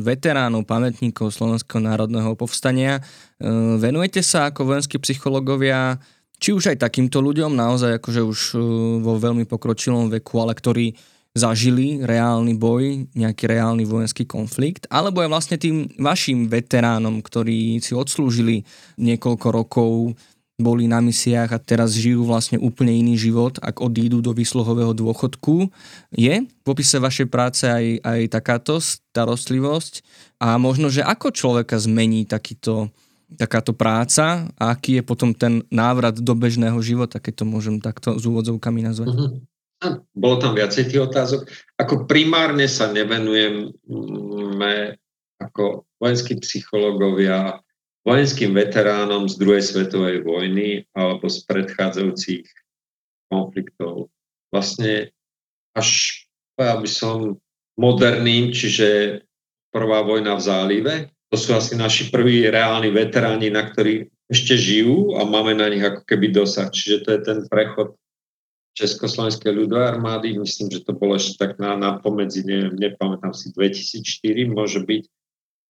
veteránov, pamätníkov Slovenského národného povstania, e, venujete sa ako vojenskí psychológovia či už aj takýmto ľuďom, naozaj akože už e, vo veľmi pokročilom veku, ale ktorí zažili reálny boj, nejaký reálny vojenský konflikt, alebo aj vlastne tým vašim veteránom, ktorí si odslúžili niekoľko rokov boli na misiách a teraz žijú vlastne úplne iný život, ak odídu do výsluhového dôchodku. Je v opise vašej práce aj, aj takáto starostlivosť a možno, že ako človeka zmení takýto, takáto práca a aký je potom ten návrat do bežného života, keď to môžem takto s úvodzovkami nazvať? Mm-hmm. Bolo tam viacej tých otázok. Ako primárne sa nevenujeme ako vojenskí psychológovia vojenským veteránom z druhej svetovej vojny alebo z predchádzajúcich konfliktov. Vlastne až, povedal by som, moderným, čiže prvá vojna v zálive. To sú asi naši prví reálni veteráni, na ktorí ešte žijú a máme na nich ako keby dosah. Čiže to je ten prechod Československej ľudovej armády. Myslím, že to bolo ešte tak na, na pomedzi, neviem, nepamätám si, 2004 môže byť,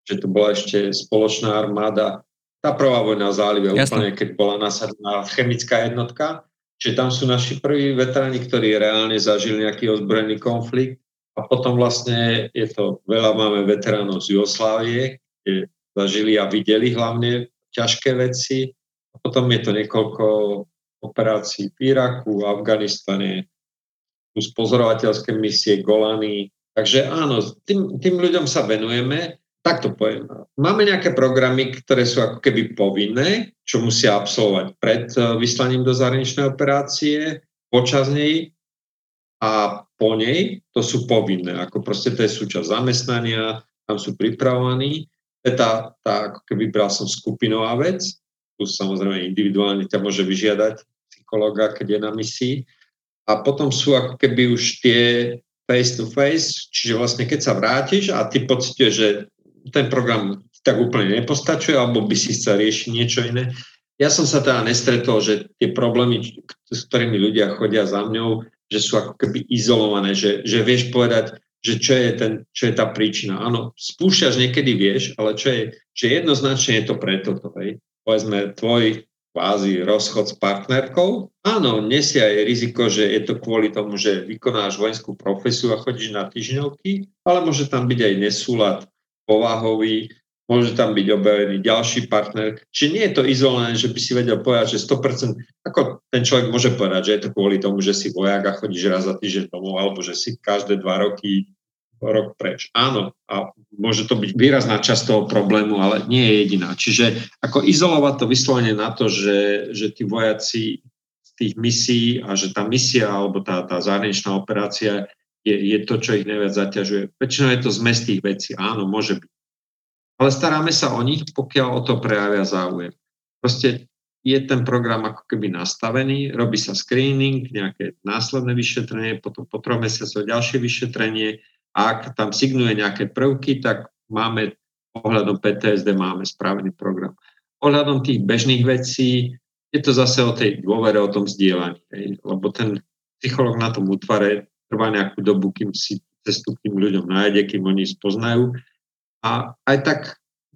že to bola ešte spoločná armáda tá prvá vojna v zálive, Jasne. úplne keď bola nasadená chemická jednotka. Čiže tam sú naši prví veteráni, ktorí reálne zažili nejaký ozbrojený konflikt. A potom vlastne je to, veľa máme veteránov z Jugoslávie, kde zažili a videli hlavne ťažké veci. A potom je to niekoľko operácií v Iraku, Afganistane, z pozorovateľské misie Golany. Takže áno, tým, tým ľuďom sa venujeme tak to poviem. Máme nejaké programy, ktoré sú ako keby povinné, čo musia absolvovať pred eh, vyslaním do zahraničnej operácie, počas nej a po nej, to sú povinné. Ako proste to je súčasť zamestnania, tam sú pripravovaní. To je tá, tá ako keby bral som skupinová vec, tu samozrejme individuálne ťa môže vyžiadať psychologa, keď je na misii. A potom sú ako keby už tie face to face, čiže vlastne keď sa vrátiš a ty pocituješ, že ten program tak úplne nepostačuje, alebo by si chcel riešiť niečo iné, ja som sa teda nestretol, že tie problémy, s ktorými ľudia chodia za mňou, že sú ako keby izolované, že, že vieš povedať, že čo je, ten, čo je tá príčina. Áno, spúšťaš niekedy vieš, ale čo je, že jednoznačne je to preto. Hej. Povedzme, tvoj kvázi rozchod s partnerkou, áno, nesie aj riziko, že je to kvôli tomu, že vykonáš vojenskú profesiu a chodíš na týždňovky, ale môže tam byť aj nesúlad povahový, môže tam byť objavený ďalší partner. Čiže nie je to izolované, že by si vedel povedať, že 100%, ako ten človek môže povedať, že je to kvôli tomu, že si vojak a chodíš raz za týždeň domov, alebo že si každé dva roky rok preč. Áno, a môže to byť výrazná časť toho problému, ale nie je jediná. Čiže ako izolovať to vyslovene na to, že, že tí vojaci z tých misií a že tá misia alebo tá, tá zahraničná operácia je, je to, čo ich najviac zaťažuje. Väčšinou je to zmes tých vecí. Áno, môže byť. Ale staráme sa o nich, pokiaľ o to prejavia záujem. Proste je ten program ako keby nastavený, robí sa screening, nejaké následné vyšetrenie, potom po troch mesiacoch ďalšie vyšetrenie, ak tam signuje nejaké prvky, tak máme ohľadom PTSD máme spravený program. Ohľadom tých bežných vecí je to zase o tej dôvere, o tom zdieľaní. Lebo ten psycholog na tom útvare trvá nejakú dobu, kým si cestu k tým ľuďom nájde, kým oni spoznajú. A aj tak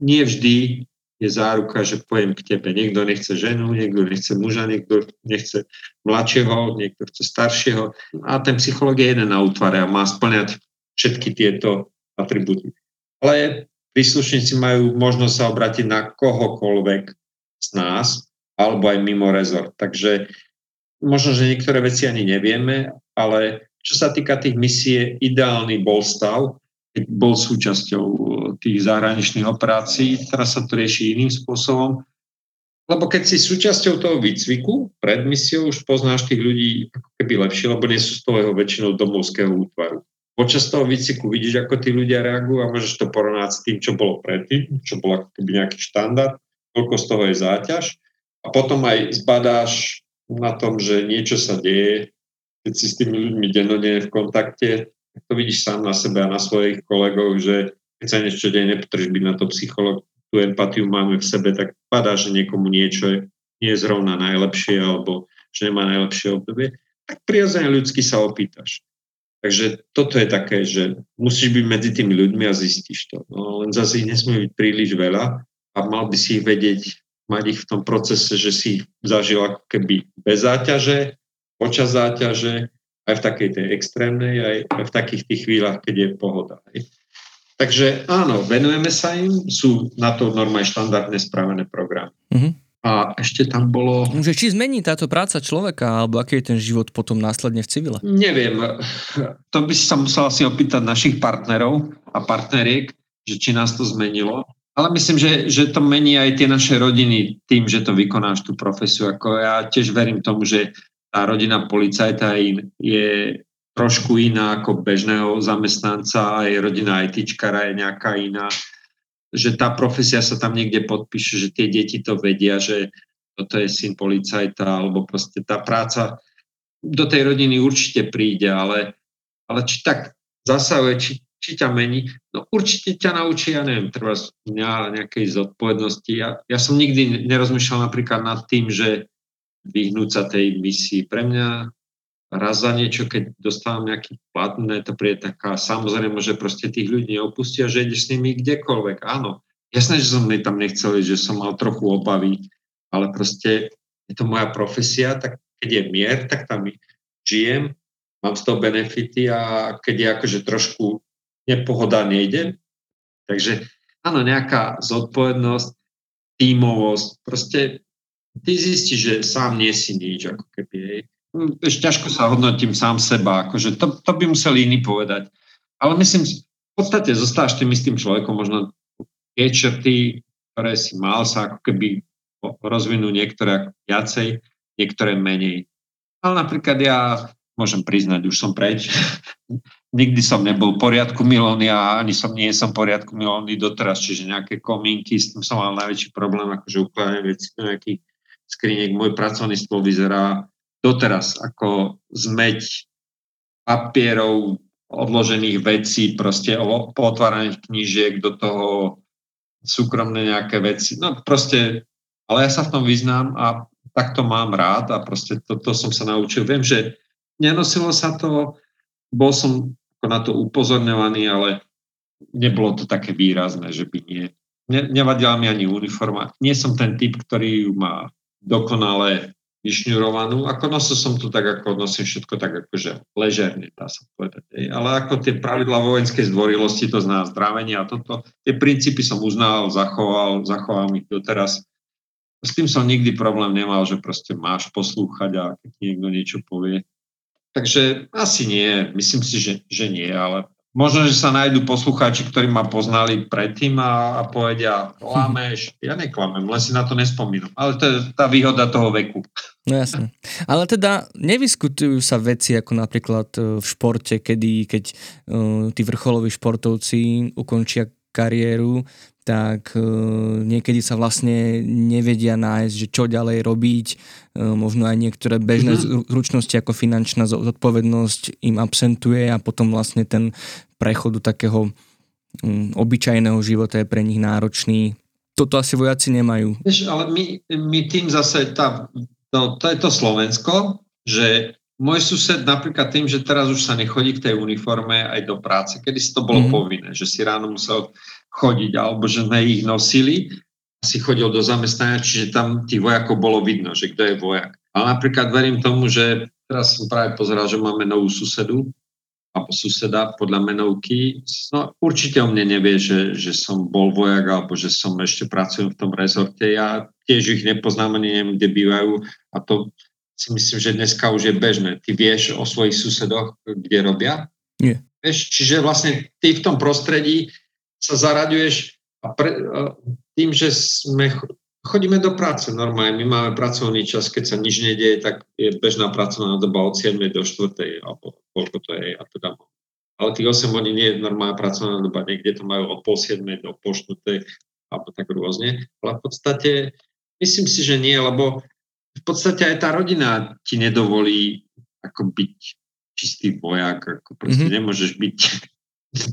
nie vždy je záruka, že pojem k tebe. Niekto nechce ženu, niekto nechce muža, niekto nechce mladšieho, niekto chce staršieho. A ten psycholog je jeden na útvare a má splňať všetky tieto atribúty. Ale príslušníci majú možnosť sa obrátiť na kohokoľvek z nás, alebo aj mimo rezort. Takže možno, že niektoré veci ani nevieme, ale čo sa týka tých misie, ideálny bol stav, keď bol súčasťou tých zahraničných operácií. Teraz sa to rieši iným spôsobom. Lebo keď si súčasťou toho výcviku pred misiou, už poznáš tých ľudí ako keby lepšie, lebo nie sú z toho väčšinou domovského útvaru počas toho výciku vidíš, ako tí ľudia reagujú a môžeš to porovnať s tým, čo bolo predtým, čo bol ako keby nejaký štandard, koľko z toho je záťaž. A potom aj zbadáš na tom, že niečo sa deje, keď si s tými ľuďmi dennodenne v kontakte, tak to vidíš sám na sebe a na svojich kolegov, že keď sa niečo deje, nepotrebuješ byť na to psycholog, tú empatiu máme v sebe, tak padá, že niekomu niečo nie je zrovna najlepšie alebo že nemá najlepšie obdobie, tak prirodzene ľudsky sa opýtaš. Takže toto je také, že musíš byť medzi tými ľuďmi a zistíš to. No, len zase ich nesmie byť príliš veľa a mal by si ich vedieť, mať ich v tom procese, že si ich zažil ako keby bez záťaže, počas záťaže, aj v takej tej extrémnej, aj, aj v takých tých chvíľach, keď je pohoda. Hej. Takže áno, venujeme sa im, sú na to normálne štandardne spravené programy. Mm-hmm. A ešte tam bolo... Že či zmení táto práca človeka, alebo aký je ten život potom následne v civile? Neviem. To by si sa musel asi opýtať našich partnerov a partneriek, že či nás to zmenilo. Ale myslím, že, že to mení aj tie naše rodiny tým, že to vykonáš tú profesiu. Ako ja tiež verím tomu, že tá rodina policajta je trošku iná ako bežného zamestnanca, aj rodina ITčkara je nejaká iná že tá profesia sa tam niekde podpíše, že tie deti to vedia, že toto je syn policajta, alebo proste tá práca do tej rodiny určite príde, ale, ale či tak zasahuje, či, či ťa mení, no určite ťa naučí, ja neviem, treba mňa nejakej zodpovednosti. Ja, ja som nikdy nerozmýšľal napríklad nad tým, že vyhnúť sa tej misii. Pre mňa raz za niečo, keď dostávam nejaký plat, mne to príde taká, samozrejme, že proste tých ľudí neopustia, že ideš s nimi kdekoľvek, áno. Jasné, že som tam nechcel že som mal trochu obavy, ale proste je to moja profesia, tak keď je mier, tak tam žijem, mám z toho benefity a keď je akože trošku nepohoda, nejdem. Takže áno, nejaká zodpovednosť, tímovosť, proste ty zistíš, že sám nie si nič, ako keby, Hm, ešte ťažko sa hodnotím sám seba, akože to, to by museli iní povedať. Ale myslím, v podstate zostávaš tým istým človekom, možno tie črty, ktoré si mal, sa ako keby rozvinú niektoré viacej, niektoré menej. Ale napríklad ja môžem priznať, už som preč. Nikdy som nebol poriadku milóny a ani som nie som poriadku milóny doteraz, čiže nejaké komínky, s tým som mal najväčší problém, akože ukladanie veci do nejakých skriniek. Môj pracovný stôl vyzerá doteraz ako zmeť papierov, odložených vecí, proste potváraných knížiek, do toho súkromné nejaké veci. No proste ale ja sa v tom vyznám a tak to mám rád a proste to, to som sa naučil. Viem, že nenosilo sa to, bol som na to upozorňovaný, ale nebolo to také výrazné, že by nie. Ne, nevadila mi ani uniforma. Nie som ten typ, ktorý ju má dokonale vyšňurovanú. Ako nosil som to tak, ako nosím všetko tak akože ležerne, dá sa povedať. Ale ako tie pravidla vojenskej zdvorilosti, to zná zdravenie a toto, tie princípy som uznal, zachoval, zachoval mi doteraz. S tým som nikdy problém nemal, že proste máš poslúchať a keď niekto niečo povie. Takže asi nie, myslím si, že, že nie, ale možno, že sa nájdú poslucháči, ktorí ma poznali predtým a, a povedia, klameš, ja neklamem, len si na to nespomínam. Ale to je tá výhoda toho veku. No jasne. Ale teda nevyskutujú sa veci ako napríklad e, v športe, kedy keď uh, tí vrcholoví športovci ukončia kariéru, tak uh, niekedy sa vlastne nevedia nájsť, že čo ďalej robiť. Uh, možno aj niektoré bežné mm-hmm. zručnosti ako finančná zodpovednosť im absentuje a potom vlastne ten prechod do takého um, obyčajného života je pre nich náročný. Toto asi vojaci nemajú. Vieš, ale my, my tým zase, tá, to, to je to Slovensko, že môj sused napríklad tým, že teraz už sa nechodí k tej uniforme aj do práce, kedy si to bolo mm-hmm. povinné, že si ráno musel chodiť, alebo že sme ich nosili, si chodil do zamestnania, čiže tam tých vojakov bolo vidno, že kto je vojak. Ale napríklad verím tomu, že teraz som práve pozeral, že máme novú susedu, alebo suseda podľa menovky. No, určite o mne nevie, že, že som bol vojak alebo že som ešte pracujem v tom rezorte. Ja tiež ich nepoznám ani neviem, kde bývajú a to si myslím, že dneska už je bežné. Ty vieš o svojich susedoch, kde robia? Nie. Vieš, čiže vlastne ty v tom prostredí sa zaraďuješ a pre, a tým, že sme, chodíme do práce normálne, my máme pracovný čas, keď sa nič nedieje, tak je bežná pracovná doba od 7 do 4, alebo koľko to je, a teda ale tých 8 hodín nie je normálna pracovná doba, niekde to majú od pol 7 do pol 4, alebo tak rôzne. Ale v podstate myslím si, že nie, lebo v podstate aj tá rodina ti nedovolí ako byť čistý vojak, ako proste mm-hmm. nemôžeš byť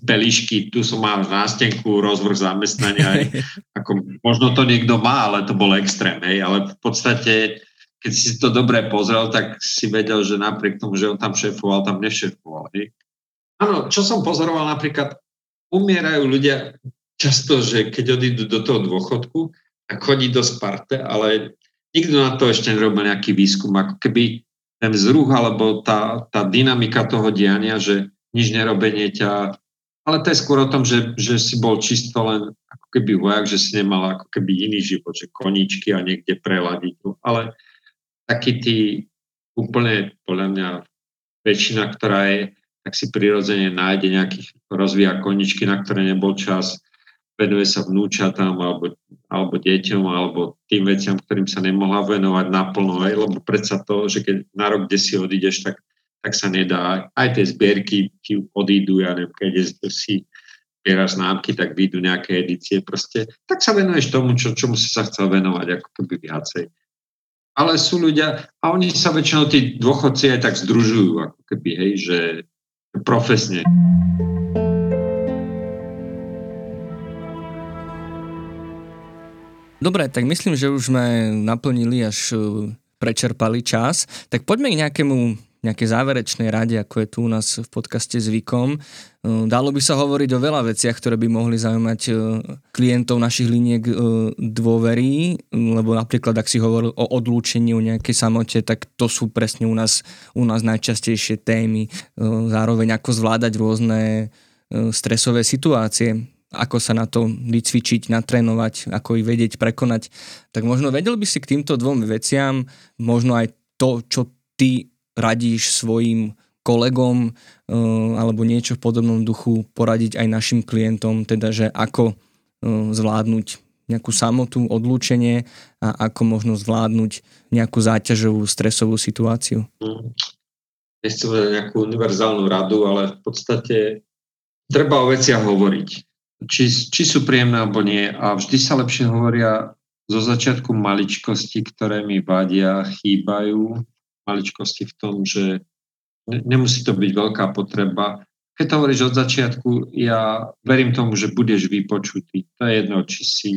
pelišky, tu som mal nástenku, rozvrh zamestnania, ako, možno to niekto má, ale to bol extrém, hej, ale v podstate, keď si to dobre pozrel, tak si vedel, že napriek tomu, že on tam šéfoval, tam nešéfoval, hej. Áno, čo som pozoroval napríklad, umierajú ľudia často, že keď odídu do toho dôchodku, tak chodí do Sparte, ale nikto na to ešte nerobil nejaký výskum, ako keby ten vzruch alebo tá, tá dynamika toho diania, že nič nerobenie ťa ale to je skôr o tom, že, že si bol čisto len ako keby vojak, že si nemal ako keby iný život, že koníčky a niekde preladiť. Ale taký tí úplne, podľa mňa, väčšina, ktorá je, tak si prirodzene nájde nejakých, rozvíja koničky, na ktoré nebol čas, venuje sa vnúčatám alebo, alebo deťom alebo tým veciam, ktorým sa nemohla venovať naplno, lebo predsa to, že keď na rok, kde si odídeš, tak tak sa nedá. Aj tie zbierky ti odídu, ja neviem, keď si zbieraš známky, tak vyjdú nejaké edície. Proste, tak sa venuješ tomu, čo, čomu si sa chcel venovať, ako keby viacej. Ale sú ľudia, a oni sa väčšinou tí dôchodci aj tak združujú, ako keby, hej, že profesne. Dobre, tak myslím, že už sme naplnili až e, prečerpali čas. Tak poďme k nejakému nejaké záverečnej rade, ako je tu u nás v podcaste zvykom. E, dalo by sa hovoriť o veľa veciach, ktoré by mohli zaujímať e, klientov našich liniek e, dôvery, lebo napríklad, ak si hovoril o odlúčení, o nejakej samote, tak to sú presne u nás, u nás najčastejšie témy. Zároveň ako zvládať rôzne stresové situácie, ako sa na to vycvičiť, natrénovať, ako ich vedieť prekonať. Tak možno vedel by si k týmto dvom veciam, možno aj to, čo ty radíš svojim kolegom uh, alebo niečo v podobnom duchu poradiť aj našim klientom, teda že ako uh, zvládnuť nejakú samotu, odlúčenie a ako možno zvládnuť nejakú záťažovú, stresovú situáciu? Mm. Nechcem povedať nejakú univerzálnu radu, ale v podstate treba o veciach hovoriť. Či, či sú príjemné alebo nie. A vždy sa lepšie hovoria zo začiatku maličkosti, ktoré mi vadia, chýbajú maličkosti v tom, že nemusí to byť veľká potreba. Keď to hovoríš od začiatku, ja verím tomu, že budeš vypočutý. To je jedno, či si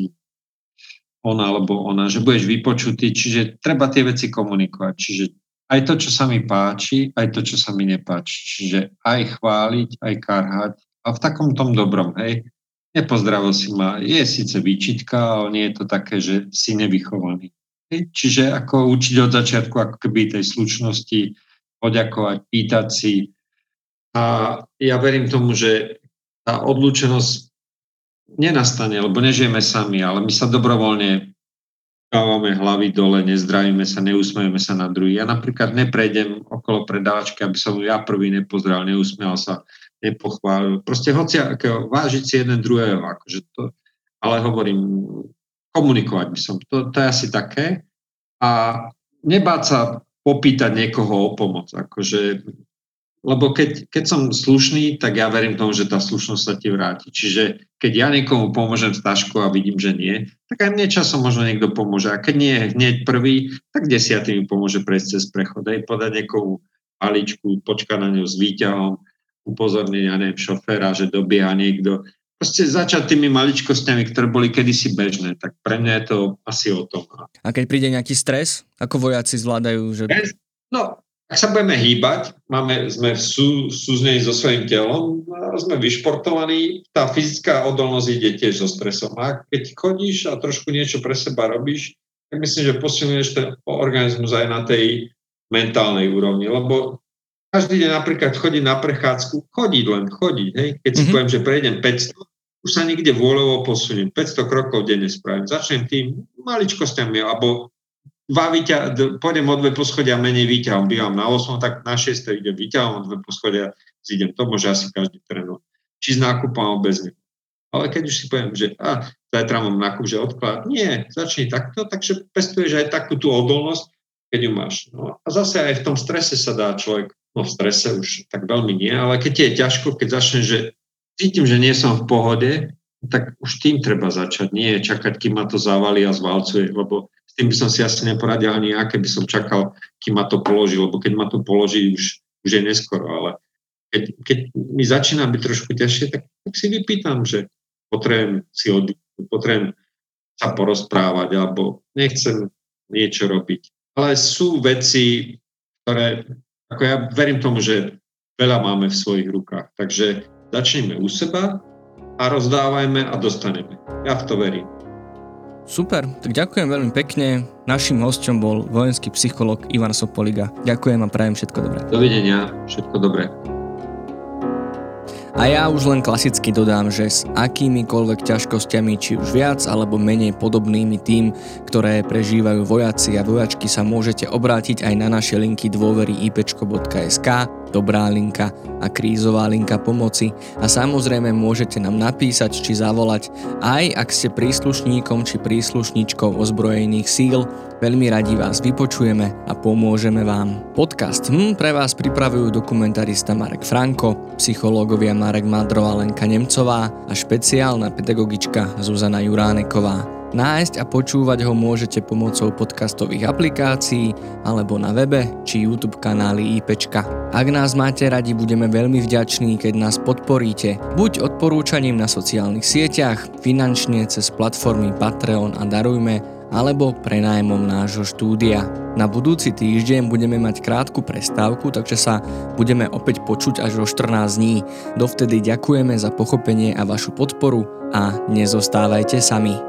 on alebo ona, že budeš vypočutý, čiže treba tie veci komunikovať. Čiže aj to, čo sa mi páči, aj to, čo sa mi nepáči. Čiže aj chváliť, aj karhať. A v takom tom dobrom, hej. Nepozdravil si ma, je síce výčitka, ale nie je to také, že si nevychovaný. Čiže ako učiť od začiatku, ako keby tej slušnosti, poďakovať, pýtať si. A ja verím tomu, že tá odlúčenosť nenastane, lebo nežijeme sami, ale my sa dobrovoľne kávame hlavy dole, nezdravíme sa, neusmejeme sa na druhý. Ja napríklad neprejdem okolo predávačky, aby som ja prvý nepozdral, neusmial sa, nepochválil. Proste hoci akého, vážiť si jeden druhého, akože to, ale hovorím, komunikovať by som. To, to je asi také. A nebáť sa popýtať niekoho o pomoc. Akože lebo keď, keď som slušný, tak ja verím tomu, že tá slušnosť sa ti vráti. Čiže keď ja niekomu pomôžem s taškou a vidím, že nie, tak aj mne časom možno niekto pomôže. A keď nie hneď prvý, tak desiatý mi pomôže prejsť cez prechod. Aj podať niekomu paličku, počkať na ňu s výťahom, upozorniť, ja neviem, šoféra, že dobieha niekto. Proste začať tými maličkosťami, ktoré boli kedysi bežné, tak pre mňa je to asi o tom. A keď príde nejaký stres, ako vojaci zvládajú? Že... No, ak sa budeme hýbať, máme, sme v sú, súznení so svojím telom, sme vyšportovaní, tá fyzická odolnosť ide tiež so stresom. A keď chodíš a trošku niečo pre seba robíš, tak myslím, že posilňuješ ten organizmus aj na tej mentálnej úrovni, lebo každý deň napríklad chodiť na prechádzku, chodiť len, chodiť, hej. Keď si mm-hmm. poviem, že prejdem 500, už sa nikde vôľovo posuniem, 500 krokov denne spravím. Začnem tým maličkostiami, alebo dva výťa, pôjdem o dve poschodia menej výťahom, bývam na 8, tak na 6 idem výťahom, o dve poschodia zídem. To môže asi každý trénovať. Či s nákupom bez neho. Ale keď už si poviem, že a, zajtra mám nákup, že odklad, nie, začni takto, takže pestuješ aj takú tú odolnosť, keď ju máš. No, a zase aj v tom strese sa dá človek, no v strese už tak veľmi nie, ale keď je ťažko, keď začne, že cítim, že nie som v pohode, tak už tým treba začať, nie čakať, kým ma to zavali a zvalcuje, lebo tým by som si asi neporadil ani ja, keby som čakal, kým ma to položí, lebo keď ma to položí, už, už je neskoro, ale keď, keď mi začína byť trošku ťažšie, tak, tak si vypýtam, že potrebujem si oddychnúť, potrebujem sa porozprávať, alebo nechcem niečo robiť. Ale sú veci, ktoré, ako ja verím tomu, že veľa máme v svojich rukách. Takže začneme u seba a rozdávajme a dostaneme. Ja v to verím. Super, tak ďakujem veľmi pekne. Našim hostom bol vojenský psycholog Ivan Sopoliga. Ďakujem a prajem všetko dobré. Dovidenia, všetko dobré. A ja už len klasicky dodám, že s akýmikoľvek ťažkosťami, či už viac alebo menej podobnými tým, ktoré prežívajú vojaci a vojačky sa môžete obrátiť aj na naše linky dôvery ipečko.sk, dobrá linka a krízová linka pomoci a samozrejme môžete nám napísať či zavolať aj ak ste príslušníkom či príslušničkou ozbrojených síl, Veľmi radi vás vypočujeme a pomôžeme vám. Podcast hm, pre vás pripravujú dokumentarista Marek Franko, psychológovia Marek Madro a Lenka Nemcová a špeciálna pedagogička Zuzana Juráneková. Nájsť a počúvať ho môžete pomocou podcastových aplikácií alebo na webe či YouTube kanály IPčka. Ak nás máte radi, budeme veľmi vďační, keď nás podporíte. Buď odporúčaním na sociálnych sieťach, finančne cez platformy Patreon a Darujme, alebo prenájmom nášho štúdia. Na budúci týždeň budeme mať krátku prestávku, takže sa budeme opäť počuť až o 14 dní. Dovtedy ďakujeme za pochopenie a vašu podporu a nezostávajte sami.